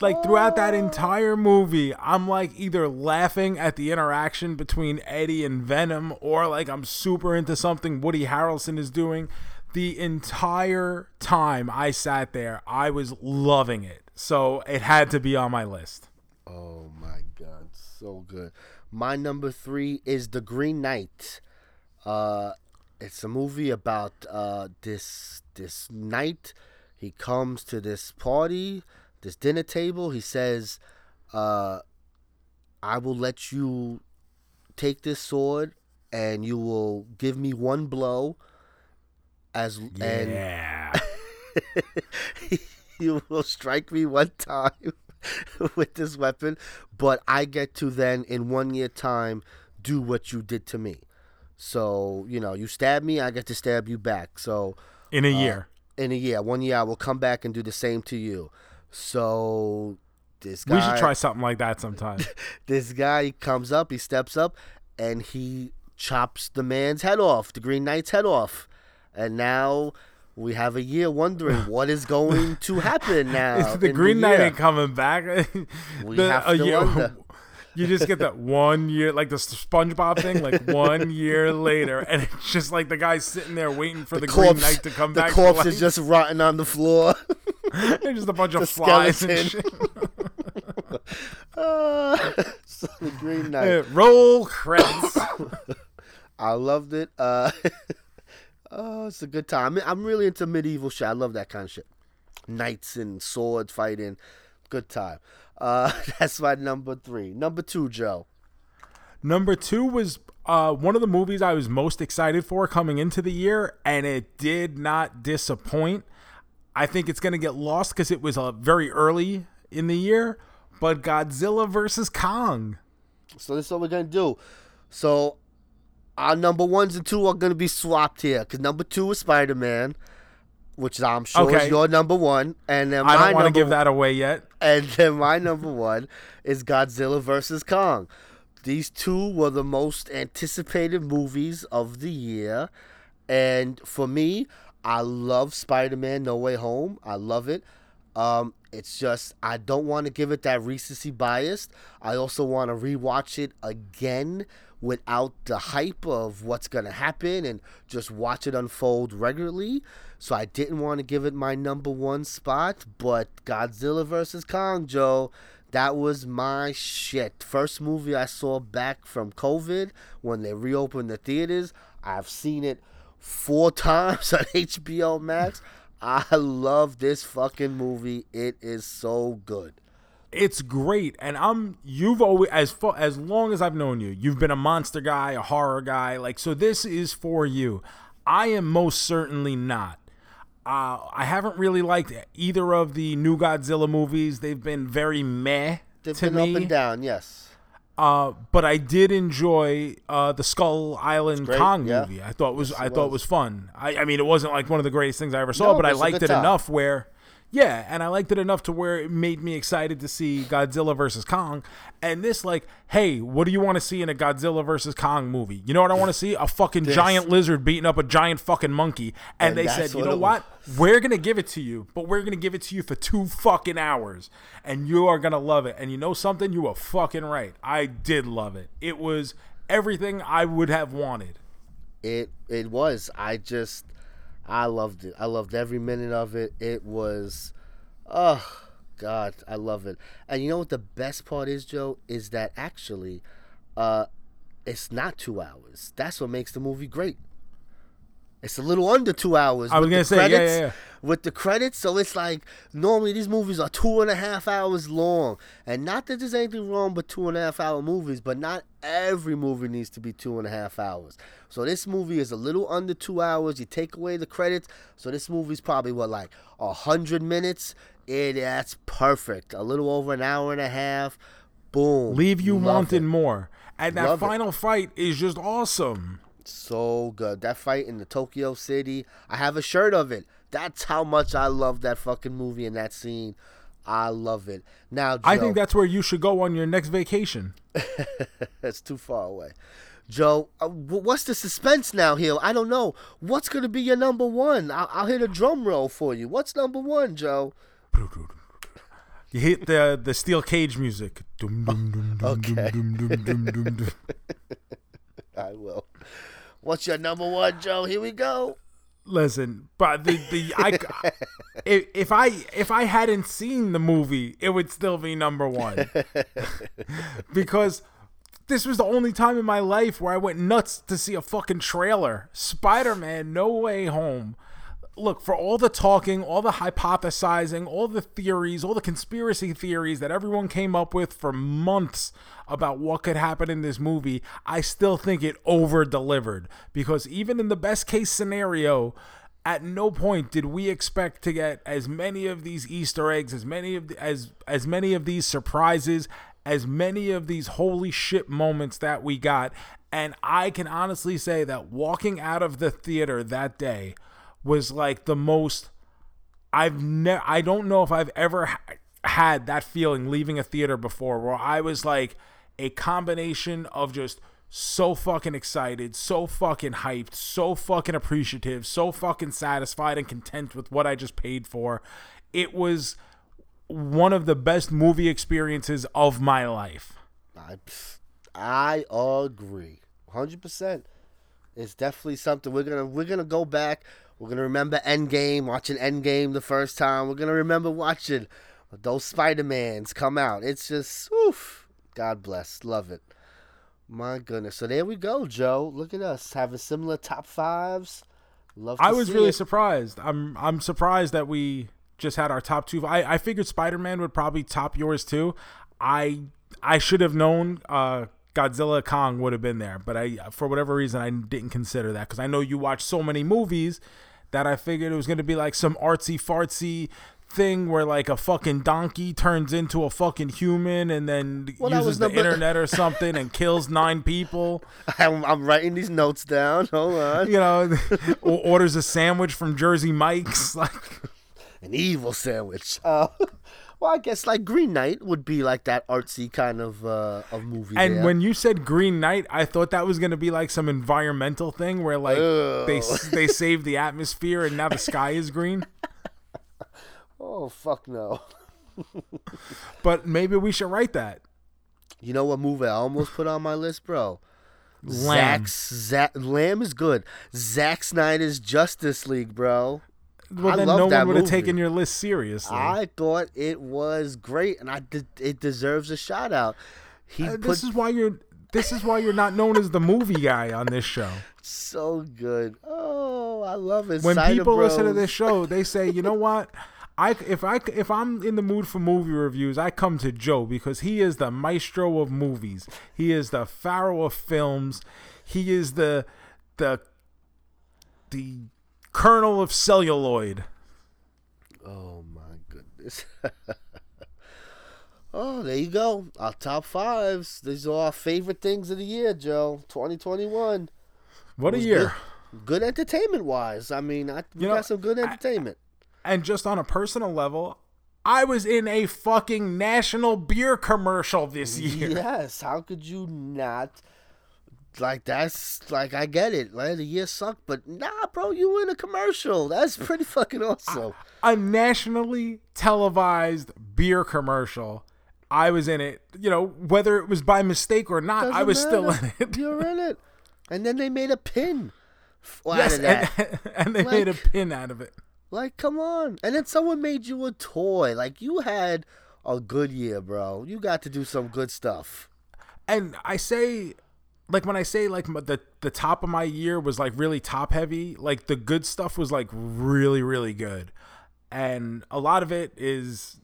Like throughout that entire movie, I'm like either laughing at the interaction between Eddie and Venom, or like I'm super into something Woody Harrelson is doing. The entire time I sat there, I was loving it. So it had to be on my list. Oh my god, so good. My number three is The Green Knight. Uh, it's a movie about uh this this knight. He comes to this party, this dinner table. He says, uh, "I will let you take this sword, and you will give me one blow." As and you will strike me one time with this weapon, but I get to then in one year time do what you did to me. So you know, you stab me, I get to stab you back. So In a year. in a year, one year, I will come back and do the same to you. So this guy, we should try something like that sometime. this guy comes up, he steps up, and he chops the man's head off, the Green Knight's head off, and now. We have a year wondering what is going to happen now. the Green Knight year. ain't coming back. We The- have a to year- wonder. You just get that one year, like the SpongeBob thing, like one year later, and it's just like the guy sitting there waiting for the, Green Knight to come the back. to corpse is just rotting on the floor. There's just a bunch of the flies and shit. Uh, so the Green Knight. Uh, Roll credits. I loved it. Uh, oh, it's a good time. I'm really into medieval shit. I love that kind of shit. Knights and sword fighting. Good time. Uh, that's my number three. Number two, Joe. Number two was uh, one of the movies I was most excited for coming into the year, and it did not disappoint. I think it's going to get lost because it was uh, very early in the year, but Godzilla versus Kong. So this is what we're gonna do. So our number ones and two are gonna be swapped here because number two is Spider Man, which I'm sure Okay. is your number one, and then I my don't want to give that away yet. and then my number one is Godzilla versus Kong. These two were the most anticipated movies of the year, and for me, I love Spider-Man: No Way Home. I love it. Um, it's just I don't want to give it that recency bias. I also want to rewatch it again without the hype of what's gonna happen and just watch it unfold regularly. So I didn't want to give it my number one spot, but Godzilla vs Kong, Joe, that was my shit. First movie I saw back from COVID when they reopened the theaters. I've seen it four times on HBO Max. I love this fucking movie. It is so good. It's great, and I'm you've always as far as long as I've known you, you've been a monster guy, a horror guy, like so. This is for you. I am most certainly not. Uh, I haven't really liked either of the new Godzilla movies. They've been very meh They've to been me. up and down, yes. Uh, but I did enjoy uh, the Skull Island Kong yeah. movie. I thought it was Yes, I it thought it was. was fun. I, I mean, it wasn't like one of the greatest things I ever saw, No, but I liked it time. enough where, yeah, and I liked it enough to where it made me excited to see Godzilla versus Kong. And this, like, hey, what do you want to see in a Godzilla versus Kong movie? You know what I want to see? A fucking giant lizard beating up a giant fucking monkey. And, And they said, you know what? We're gonna give it to you, but we're gonna give it to you for two fucking hours, and you are gonna love it. And you know something? You were fucking right. I did love it. It was everything I would have wanted. It it was. I just I loved it. I loved every minute of it. It was oh god, I love it. And you know what the best part is, Joe, is that actually uh it's not two hours. That's what makes the movie great. It's a little under two hours. I was with gonna the say, yeah, credits, yeah, yeah. With the credits, so it's like normally these movies are two and a half hours long, and not that there's anything wrong with two and a half hour movies, but not every movie needs to be two and a half hours. So this movie is a little under two hours. You take away the credits, so this movie's probably what like a hundred minutes. It that's perfect. A little over an hour and a half. Boom. Leave you Love wanting it. more. And that Love it. final fight is just awesome. So good. That fight in the Tokyo City. I have a shirt of it. That's how much I love that fucking movie and that scene. I love it. Now, Joe, I think that's where you should go on your next vacation. that's too far away. Joe, uh, what's the suspense now here? I don't know. What's gonna be your number one? I'll, I'll hit a drum roll for you. What's number one, Joe? You hit the the steel cage music. Dum, dum, dum, dum, Okay. I will. What's your number one, Joe? Here we go. Listen, but the the I if, if I if I hadn't seen the movie, it would still be number one because this was the only time in my life where I went nuts to see a fucking trailer. Spider Man No Way Home. Look, for all the talking, all the hypothesizing, all the theories, all the conspiracy theories that everyone came up with for months about what could happen in this movie, I still think it over delivered. Because even in the best case scenario, at no point did we expect to get as many of these Easter eggs, as many of the, as as many of these surprises, as many of these holy shit moments that we got. And I can honestly say that walking out of the theater that day was like the most I've never I don't know if I've ever ha- had that feeling leaving a theater before where I was like a combination of just so fucking excited, so fucking hyped, so fucking appreciative, so fucking satisfied and content with what I just paid for. It was one of the best movie experiences of my life. I, I agree, hundred percent. It's definitely something we're gonna we're gonna go back. We're gonna remember Endgame, watching Endgame the first time. We're gonna remember watching those Spider Mans come out. It's just, oof. God bless, love it. My goodness. So there we go, Joe. Look at us having similar top fives. Love. To I was really it. surprised. I'm I'm surprised that we just had our top two. I, I figured Spider Man would probably top yours too. I I should have known uh, Godzilla Kong would have been there, but I for whatever reason I didn't consider that because I know you watch so many movies that I figured it was going to be like some artsy fartsy thing where like a fucking donkey turns into a fucking human and then Well, uses the number- internet or something and kills nine people. I'm, I'm writing these notes down. Hold on. You know, or orders a sandwich from Jersey Mike's like. An evil sandwich. Uh, well, I guess like Green Knight would be like that artsy kind of uh, of movie. And there. when you said Green Knight, I thought that was gonna be like some environmental thing where like they Ew. they save the atmosphere and now the sky is green. oh fuck no. But maybe we should write that. You know what movie I almost put on my list, bro? Lamb. Zack's Zack Lamb is good. Zack Snyder's Justice League, bro. Well, I then love no one would have taken your list seriously. I thought it was great, and I did, it deserves a shout out. He Uh, put this is why you're. This is why you're not known as the movie guy on this show. so good. Oh, I love it. When Cider people listen to this show, they say, "You know what? I if I if I'm in the mood for movie reviews, I come to Joe because he is the maestro of movies. He is the pharaoh of films. He is the the the colonel of celluloid. Oh my goodness. oh, there you go. Our top fives. These are our favorite things of the year, Joe. 2021. What a year! Good entertainment wise. I mean, I, we You know, got some good I- entertainment. And just on a personal level, I was in a fucking national beer commercial this year. yes. How could you not? Like that's like I get it. Like the year sucked, but nah, bro, you were in a commercial. That's pretty fucking awesome. a nationally televised beer commercial. I was in it, you know, whether it was by mistake or not, I Doesn't was still in it. You're in it. And then they made a pin out yes, of that. and, and they made a pin out of it. Like, come on. And then someone made you a toy. Like, you had a good year, bro. You got to do some good stuff. And I say like when I say like the the top of my year was like really top heavy, like the good stuff was like really really good, and a lot of it is,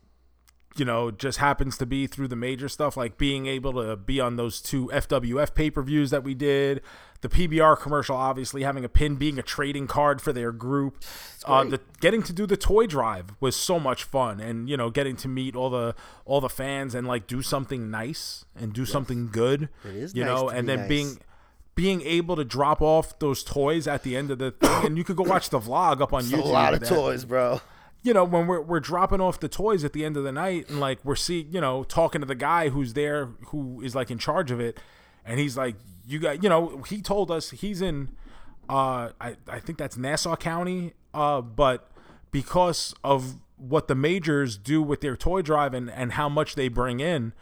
you know, just happens to be through the major stuff, like being able to be on those two FWF pay per views that we did, the PBR commercial, obviously having a pin, being a trading card for their group, uh, the getting to do the toy drive was so much fun, and you know, getting to meet all the all the fans and like do something nice and do something good, It is you nice know, and be then nice. being being able to drop off those toys at the end of the thing, and you could go watch the vlog up on a YouTube. lot of that- toys, bro. you know, when we're we're dropping off the toys at the end of the night, and like we're see, you know, talking to the guy who's there, who is like in charge of it, and he's like, "You got," you know, he told us he's in, uh, I I think that's Nassau County, uh, but because of what the majors do with their toy drive and and how much they bring in,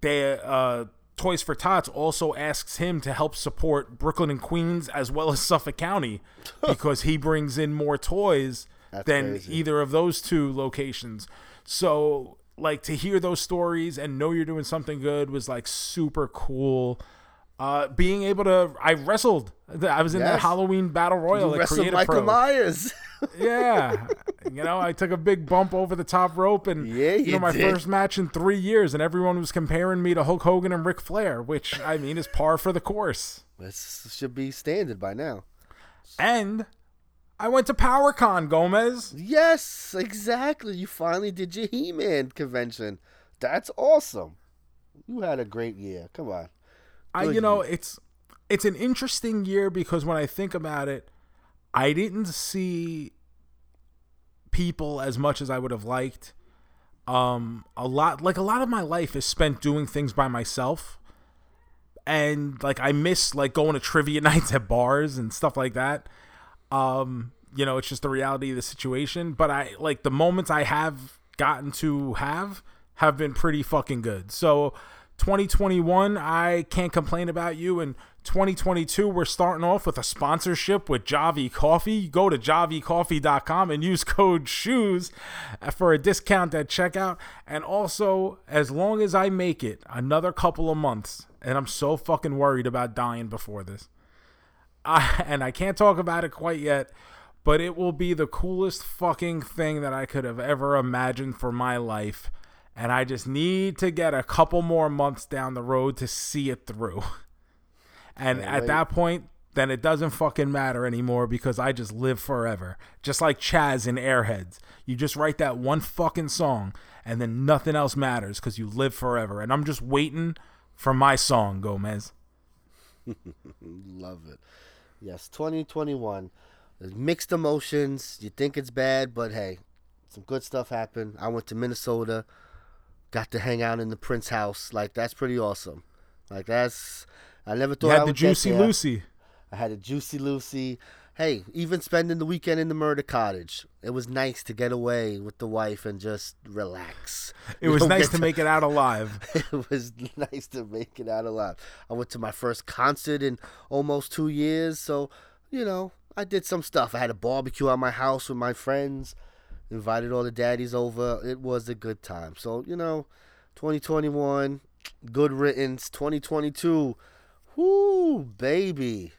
they uh. Toys for Tots also asks him to help support Brooklyn and Queens as well as Suffolk County because he brings in more toys That's than crazy. either of those two locations. So, like to hear those stories and know you're doing something good was like super cool. Uh, being able to, I wrestled. I was in that Yes. Halloween battle royal You wrestled Creative Michael Pro. Myers. Yeah, you know, I took a big bump over the top rope, and Yeah, you know, my did. first match in three years, and everyone was comparing me to Hulk Hogan and Ric Flair, which I mean is par for the course. this should be standard by now. And I went to PowerCon, Gomez. Yes, exactly. You finally did your He-Man convention. That's awesome. You had a great year. Come on. I you know year. it's it's an interesting year because when I think about it, I didn't see people as much as I would have liked. Um, a lot like a lot of my life is spent doing things by myself, and like I miss like going to trivia nights at bars and stuff like that. Um, you know, it's just the reality of the situation. But I like the moments I have gotten to have have been pretty fucking good. So 2021, I can't complain about you. And 2022, we're starting off with a sponsorship with Javy Coffee. Go to javycoffee.com and use code SHOES for a discount at checkout. And also, as long as I make it another couple of months, and I'm so fucking worried about dying before this. I, and I can't talk about it quite yet, but it will be the coolest fucking thing that I could have ever imagined for my life. And I just need to get a couple more months down the road to see it through. And at that point, then it doesn't fucking matter anymore because I just live forever. Just like Chaz in Airheads. You just write that one fucking song and then nothing else matters because you live forever. And I'm just waiting for my song, Gomez. Love it. Yes, 2021. There's mixed emotions. You think it's bad, but hey, some good stuff happened. I went to Minnesota, got to hang out in the Prince house. Like that's pretty awesome. Like that's I never thought You I had the would get Juicy. Lucy. I had a Juicy Lucy. Hey, even spending the weekend in the murder cottage. It was nice to get away with the wife and just relax. It You was nice get to make it out alive. it was nice to make it out alive. I went to my first concert in almost two years, so you know I did some stuff. I had a barbecue at my house with my friends, invited all the daddies over. It was a good time. So you know, 2021, good riddance. 2022, whoo baby,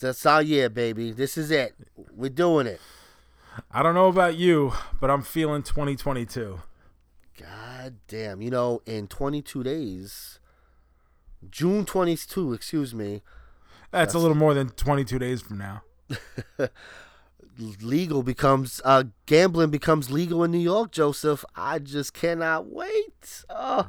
that's our year, baby. This is it. We're doing it. I don't know about you, but I'm feeling 2022. God damn. You know, in 22 days, June 22, excuse me, That's a little more than 22 days from now. legal becomes, uh, gambling becomes legal in New York, Joseph. I just cannot wait. Oh,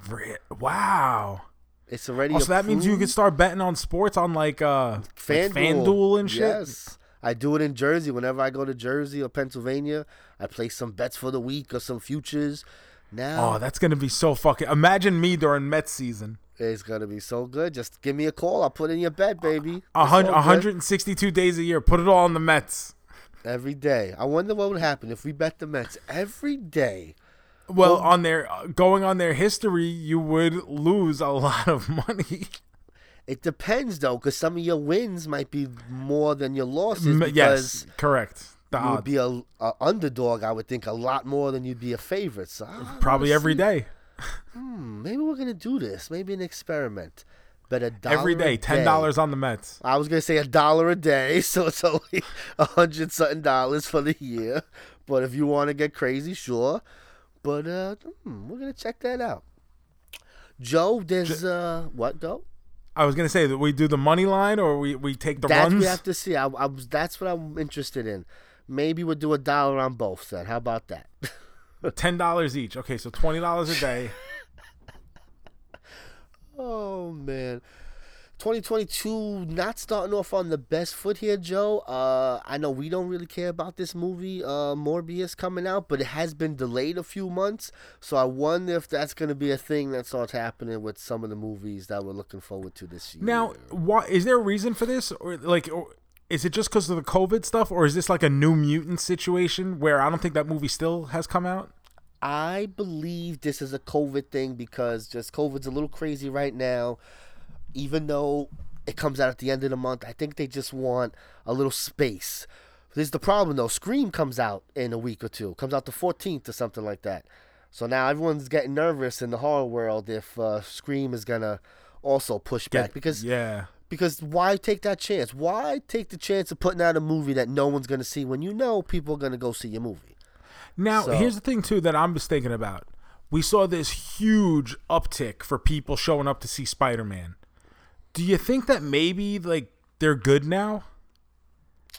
Wow. it's already Oh, so that means you can start betting on sports on like uh like FanDuel. FanDuel and shit. Yes. I do it in Jersey. Whenever I go to Jersey or Pennsylvania, I place some bets for the week or some futures. Now Oh, that's gonna be so fucking. Imagine me during Mets season. It's gonna be so good. Just give me a call. I'll put in your bet, baby. A hundred, all 162 days a year. Put it all on the Mets. every day. I wonder what would happen if we bet the Mets every day. Well, on their uh, going on their history, you would lose a lot of money. It depends though, because some of your wins might be more than your losses. Because yes, correct. The you would odds. be a, a underdog. I would think a lot more than you'd be a favorite. So probably every day. Hmm, maybe we're gonna do this. Maybe an experiment. But a dollar every day, ten dollars on the Mets. I was gonna say a dollar a day, so it's only a hundred something dollars for the year. But if you want to get crazy, sure. But uh, hmm, we're gonna check that out. Joe, there's uh, what though? I was gonna say that we do the money line or we, we take the That runs. we have to see. I, I was. That's what I'm interested in. Maybe we'll do a dollar on both. Then how about that? Ten dollars each. Okay, so twenty dollars a day. Oh man. 2022 not starting off on the best foot here, Joe. Uh, I know we don't really care about this movie, uh, Morbius coming out, but it has been delayed a few months. So I wonder if that's going to be a thing that starts happening with some of the movies that we're looking forward to this year. Now, why is there a reason for this, or like, or is it just because of the COVID stuff, or is this like a New Mutant situation where I don't think that movie still has come out? I believe this is a COVID thing because just COVID's a little crazy right now. Even though it comes out at the end of the month, I think they just want a little space. This is the problem though. Scream comes out in a week or two. Comes out the 14th or something like that. So now everyone's getting nervous in the horror world if uh, Scream is gonna also push back because yeah, because why take that chance? Why take the chance of putting out a movie that no one's gonna see when you know people are gonna go see your movie? Now, So- here's the thing too that I'm just thinking about. We saw this huge uptick for people showing up to see Spider-Man. Do you think that maybe like they're good now?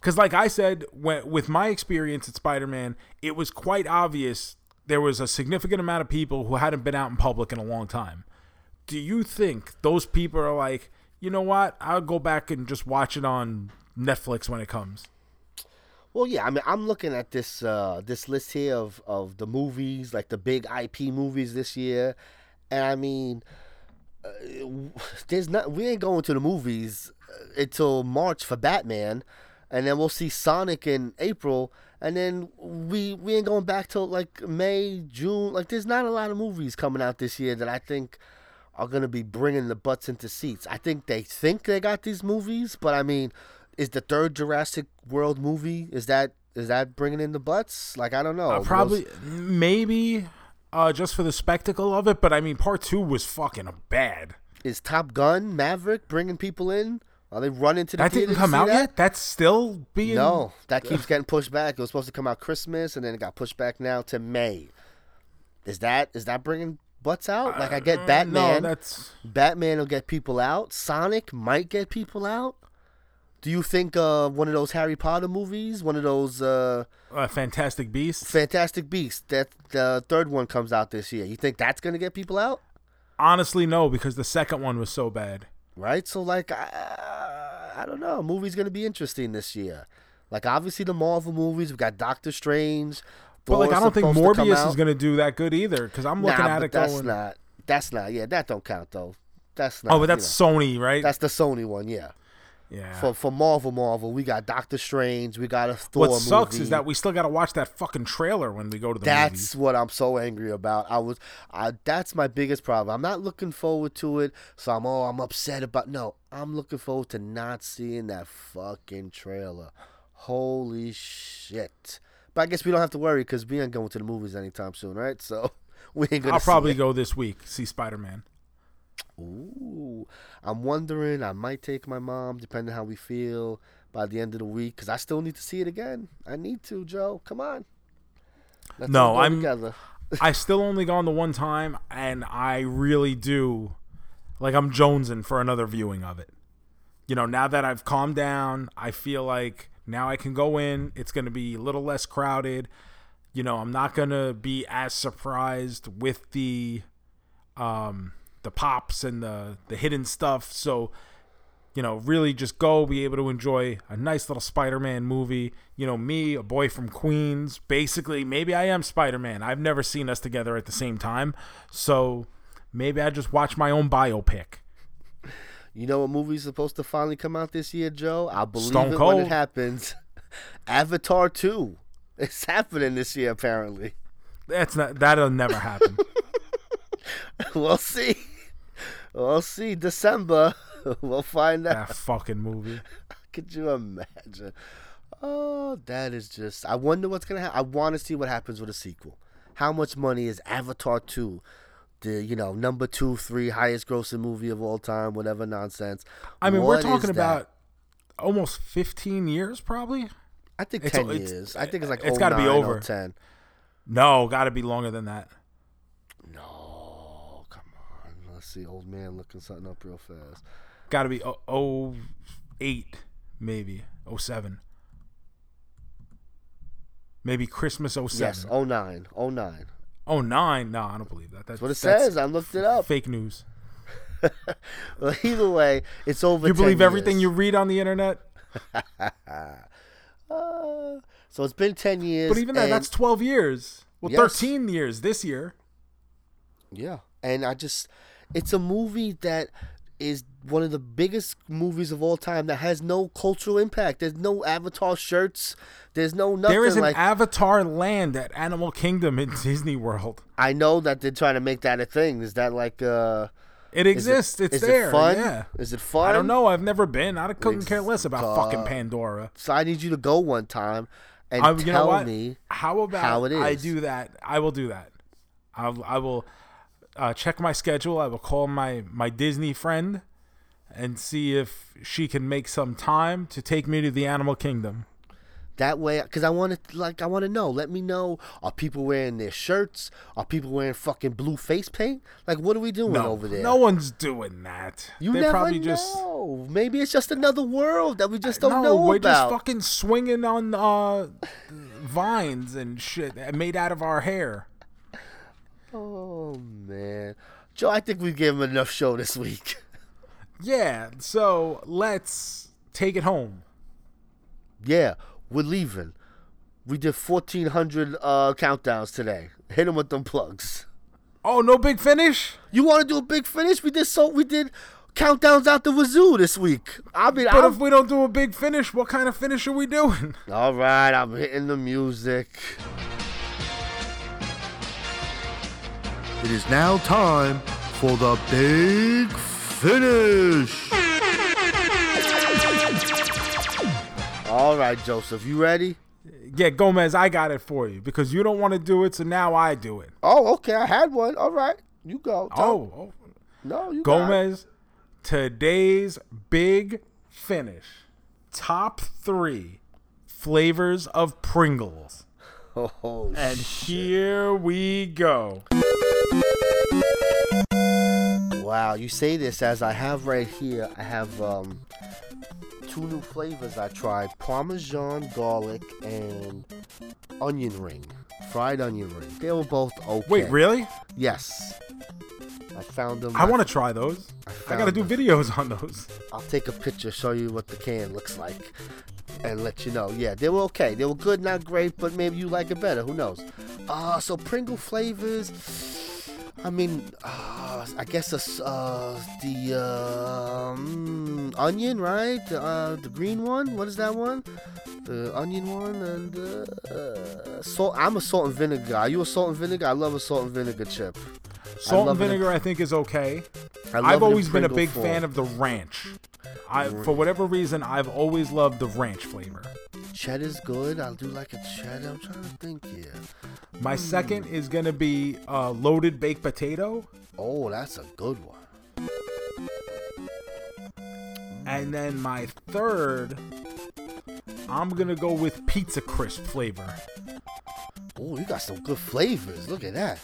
Cuz like I said, when, with my experience at Spider-Man, it was quite obvious there was a significant amount of people who hadn't been out in public in a long time. Do you think those people are like, "You know what? I'll go back and just watch it on Netflix when it comes." Well, yeah, I mean, I'm looking at this uh, this list here of, of the movies, like the big IP movies this year, and I mean, uh, there's not we ain't going to the movies uh, until March for Batman, and then we'll see Sonic in April, and then we we ain't going back till like May, June. Like, there's not a lot of movies coming out this year that I think are gonna be bringing the butts into seats. I think they think they got these movies, but I mean, is the third Jurassic World movie is that is that bringing in the butts? Like I don't know. Uh, probably, maybe, uh, just for the spectacle of it. But I mean, part two was fucking bad. is Top Gun Maverick bringing people in? Are they running to the That didn't come out that? yet. That's still being No, that keeps getting pushed back. It was supposed to come out Christmas, and then it got pushed back now to May. Is that is that bringing butts out? Like I get Uh, Batman. No, that's Batman will get people out. Sonic might get people out. Do you think uh, one of those Harry Potter movies, one of those uh, uh, Fantastic Beasts. Fantastic Beasts, that the third one comes out this year? You think that's gonna get people out? Honestly, no, because the second one was so bad. Right. So like, I, I don't know. Movie's gonna be interesting this year. Like obviously the Marvel movies. We got Doctor Strange. But like, I don't think to Morbius is gonna do that good either. Because I'm looking nah, at it that's going. not. That's not. Yeah, that don't count though. That's oh, not. oh, but you that's know, Sony, right? that's the Sony one. Yeah. yeah. For for Marvel, Marvel, we got Doctor Strange. We got a Thor what sucks movie. is that we still got to watch that fucking trailer when we go to the That's movie. what I'm so angry about. I was, I, that's my biggest problem. I'm not looking forward to it, so I'm oh, I'm upset about. No, I'm looking forward to not seeing that fucking trailer. Holy shit! But I guess we don't have to worry because we ain't going to the movies anytime soon, right? So we ain't gonna. I'll see probably it. go this week see Spider Man. Ooh, I'm wondering. I might take my mom, depending how we feel by the end of the week, because I still need to see it again. I need to, Joe. Come on. Let's No, I'm- together. I still only gone the one time, and I really do like I'm jonesing for another viewing of it. You know, now that I've calmed down, I feel like now I can go in. It's going to be a little less crowded. You know, I'm not going to be as surprised with the um the pops and the the hidden stuff. So, you know, really just go be able to enjoy a nice little Spider-Man movie. You know, me, a boy from Queens, basically maybe I am Spider-Man. I've never seen us together at the same time. So, maybe I just watch my own biopic. You know what movie's supposed to finally come out this year, Joe? I believe Stone it when it happens. Avatar 2. It's happening this year, apparently. That's not that'll never happen. we'll see. We'll see. December. We'll find out. that fucking movie. Could you imagine? Oh, that is just. I wonder what's going to happen. I want to see what happens with a sequel. How much money is Avatar 2 the you know number two, three highest grossing movie of all time, whatever nonsense. I mean, What we're talking about almost 15 years, probably. I think it's- ten it's- years. I think it's like it's gotta be oh oh over. 010. No, got to be longer than that. No, come on. Let's see, old man looking something up real fast. Got to be oh, oh eight, maybe oh seven, maybe Christmas oh seven. Yes, 09. 09. Oh nine? No, I don't believe that. That's What it that's says. I looked it up. Fake news. Well, either way, it's over. You 10 believe everything years. you read on the internet? Uh, so it's been ten years. But even that, that's 12 years. Well, Yes. 13 years this year. Yeah, and I just, it's a movie that is one of the biggest movies of all time that has no cultural impact. There's no Avatar shirts. There's no nothing There is an like. Avatar land at Animal Kingdom in Disney World. I know that they're trying to make that a thing. Is that like uh? It- exists. it's is there. It fun? Yeah. Is it fun? I don't know. I've never been. I couldn't care less about Uh, fucking Pandora. So I need you to go one time and I, you know tell me. how about how it is. I do that? I will do that. I'll, I will uh, check my schedule. I will call my my Disney friend and see if she can make some time to take me to the Animal Kingdom. That way, because I want to, like, I want to know. Let me know. Are people wearing their shirts? Are people wearing fucking blue face paint? Like, what are we doing No, over there? no one's doing that. you They're never probably know. just Maybe it's just another world that we just don't no, know we're about. just fucking swinging on uh, vines and shit made out of our hair. Oh man, Joe, I think we gave him enough show this week. Yeah, so let's take it home. yeah, we're leaving. We did fourteen hundred uh, countdowns today. Hit him with them plugs. Oh, no big finish? You want to do a big finish? We did so. We did countdowns out the wazoo this week. I mean, But I'm, if we don't do a big finish, what kind of finish are we doing? all right, I'm hitting the music. It is now time for the big finish. All right, Joseph, you ready? Yeah, Gomez, I got it for you because you don't want to do it, so now I do it. Oh, okay, I had one. All right, you go. Oh, oh. no, you got it. Gomez, today's big finish. Top three flavors of Pringles. Oh, And here we go. Wow! You say this as I have right here. I have um two new flavors I tried: Parmesan garlic and onion ring, fried onion ring. They were both okay. Wait, really? Yes. I found them. I want to try those. I got to do videos on those. I'll take a picture, show you what the can looks like, and let you know. Yeah, they were okay. They were good, not great, but maybe you like it better. Who knows? Uh, so Pringle flavors. I mean, uh, I guess uh, the um, onion, right? The, uh, the green one. What is that one? The onion one and uh, salt. I'm a salt and vinegar guy. Are you a salt and vinegar? I love a salt and vinegar chip. Salt and vinegar, I think, is okay. I I've always been a big form. fan of the ranch. I, for whatever reason, I've always loved the ranch flavor. Cheddar's good. I'll do like a cheddar. I'm trying to think here. My second is gonna be uh, loaded baked potato, Oh, that's a good one. and then my third, I'm gonna go with pizza crisp flavor. Oh, you got some good flavors. Look at that.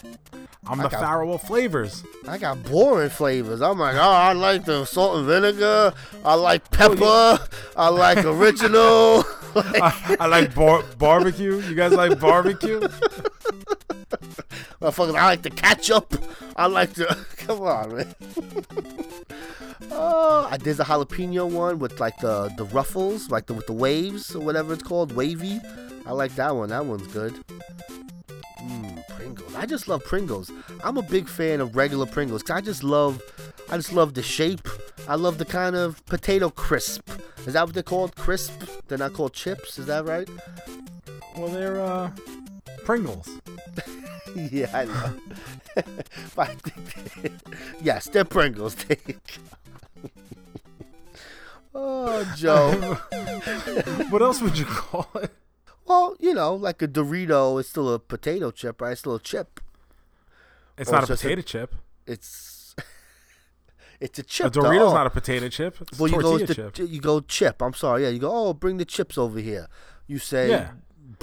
I'm I the got- Pharaoh of flavors. I got boring flavors. I'm like, oh, I like the salt and vinegar. I like oh, pepper. I like original. I, I like bar- barbecue. You guys like barbecue? Motherfuckers, I like the ketchup. I like the. Come on, man. oh, I there's a jalapeno one with like the the ruffles, like the with the waves or whatever it's called, wavy. I like that one. That one's good. Mmm, Pringles. I just love Pringles. I'm a big fan of regular Pringles because I just love, I just love the shape. I love the kind of potato crisp. Is that what they're called? Crisp? They're not called chips. Is that right? Well, they're uh, Pringles. yeah, I know. But I think yes, they're Pringles. oh, Joe. What else would you call it? well, you know, like a Dorito is still a potato chip, right? It's still a chip. It's Or not a it's a- potato chip. It's it's a chip. A. Dorito's though. not a potato chip. It's Well, a you go tortilla chip. you go chip. I'm sorry. Yeah, you go. Oh, bring the chips over here. You say, Yeah.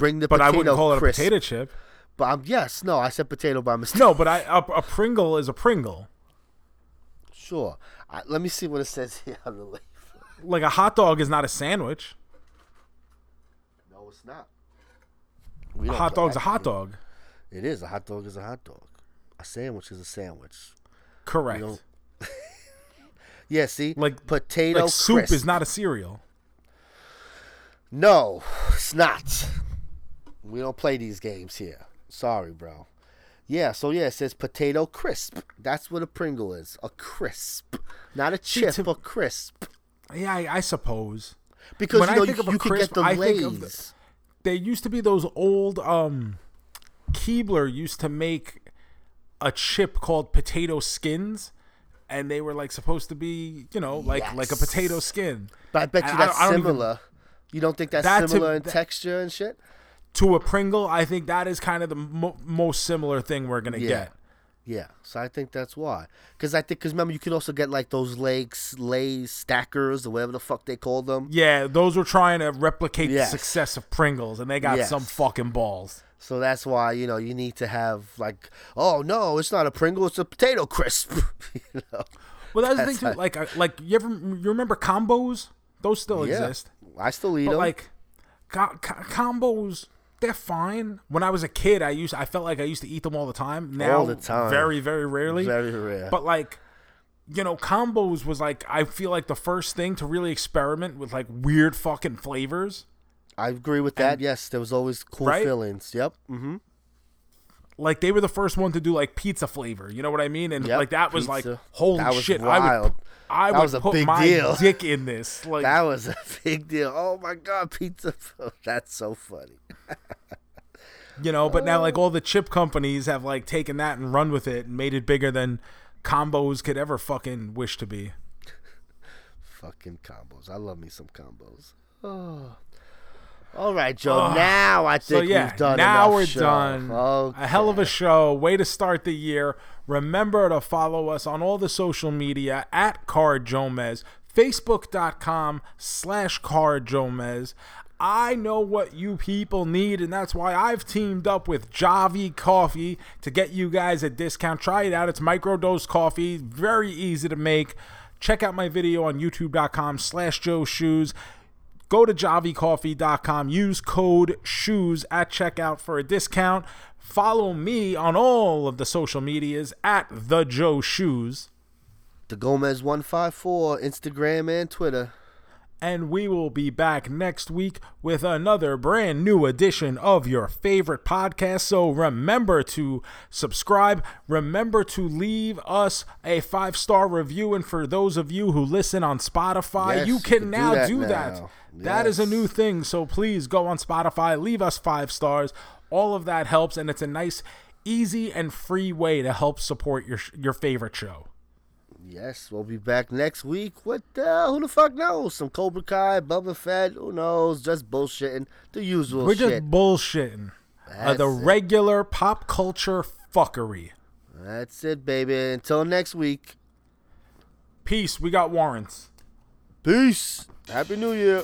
Bring the But I potato wouldn't call it a potato chip. But I'm, yes, no, I said potato by mistake. No, but I a, a Pringle is a Pringle. Sure. I, let me see what it says here on the. Like a hot dog is not a sandwich. No, it's not. We A hot dog's a hot dog. It is a hot dog is a hot dog. A sandwich is a sandwich. Correct. Yeah, see, Like- potato Like soup crisp. is not a cereal. No, it's not. We don't play these games here. Sorry, bro. Yeah, so yeah, it says potato crisp. That's what a Pringle is. A crisp. Not a chip, to- a crisp. Yeah, I, I suppose. Because When you I know think you, of a you crisp, get the I Lay's. think of the- There used to be those old um Keebler used to make a chip called potato skins and they were like supposed to be, you know, like like a potato skin. but I bet you I- I that's don't- I don't even- similar. You don't think that's That to- similar in that- texture and shit? To a Pringle, I think that is kind of the mo- most similar thing we're going to Yeah. get. Yeah, so I think that's why. Because I think, because remember, you can also get like those legs, lay stackers, or whatever the fuck they call them. Yeah, those were trying to replicate Yes. the success of Pringles and they got Yes. some fucking balls. So that's why you know you need to have like, oh no, it's not a Pringle, it's a potato crisp. you know? Well, that's, That's the thing too. Like, uh, like you ever you remember combos? Those still Yeah. exist. I still eat But them. like co- co- combos, they're fine. When I was a kid, I used I felt like I used to eat them all the time. Now, All the time. very very rarely. Very rare. But like, you know, combos was like I feel like the first thing to really experiment with like weird fucking flavors. I agree with that. yes, there was always cool Right? fillings. Yep. Mm-hmm. Like they were the first one to do like pizza flavor. You know what I mean? And Yep, like that was like holy That was shit! I would I That would was a put big my deal. dick in this. Like That was a big deal. Oh my god, pizza! That's so funny. you know but now like oh. all the chip companies have like taken that and run with it and made it bigger than combos could ever fucking wish to be Fucking combos. I love me some combos. Oh. All right, Joe. now I so think yeah we've done now we're show. done Okay. a hell of a show way to start the year remember to follow us on all the social media at CarJoeMeZ facebook.com slash CarJoeMeZ I know what you people need, and that's why I've teamed up with Javy Coffee to get you guys a discount. Try it out. It's microdose coffee, very easy to make. Check out my video on youtube.com slash Joe Shoes. Go to javycoffee.com, use code SHOES at checkout for a discount. Follow me on all of the social medias at the Joe Shoes. The Gomez one five four Instagram and Twitter. and we will be back next week with another brand new edition of your favorite podcast. So remember to subscribe, remember to leave us a five star review, and for those of you who listen on Spotify, Yes, you you can can do now that do now. that. That is a new thing. So please go on Spotify, leave us five stars. All of that helps, and it's a nice, easy, and free way to help support your your favorite show. Yes, we'll be back next week. What the? Who the fuck knows? Some Cobra Kai, Boba Fett. Who knows? Just bullshitting. The usual shit. We're shit. just bullshitting. Uh, the it. regular pop culture fuckery. That's it, baby. Until next week. Peace. We got warrants. Peace. Happy New Year.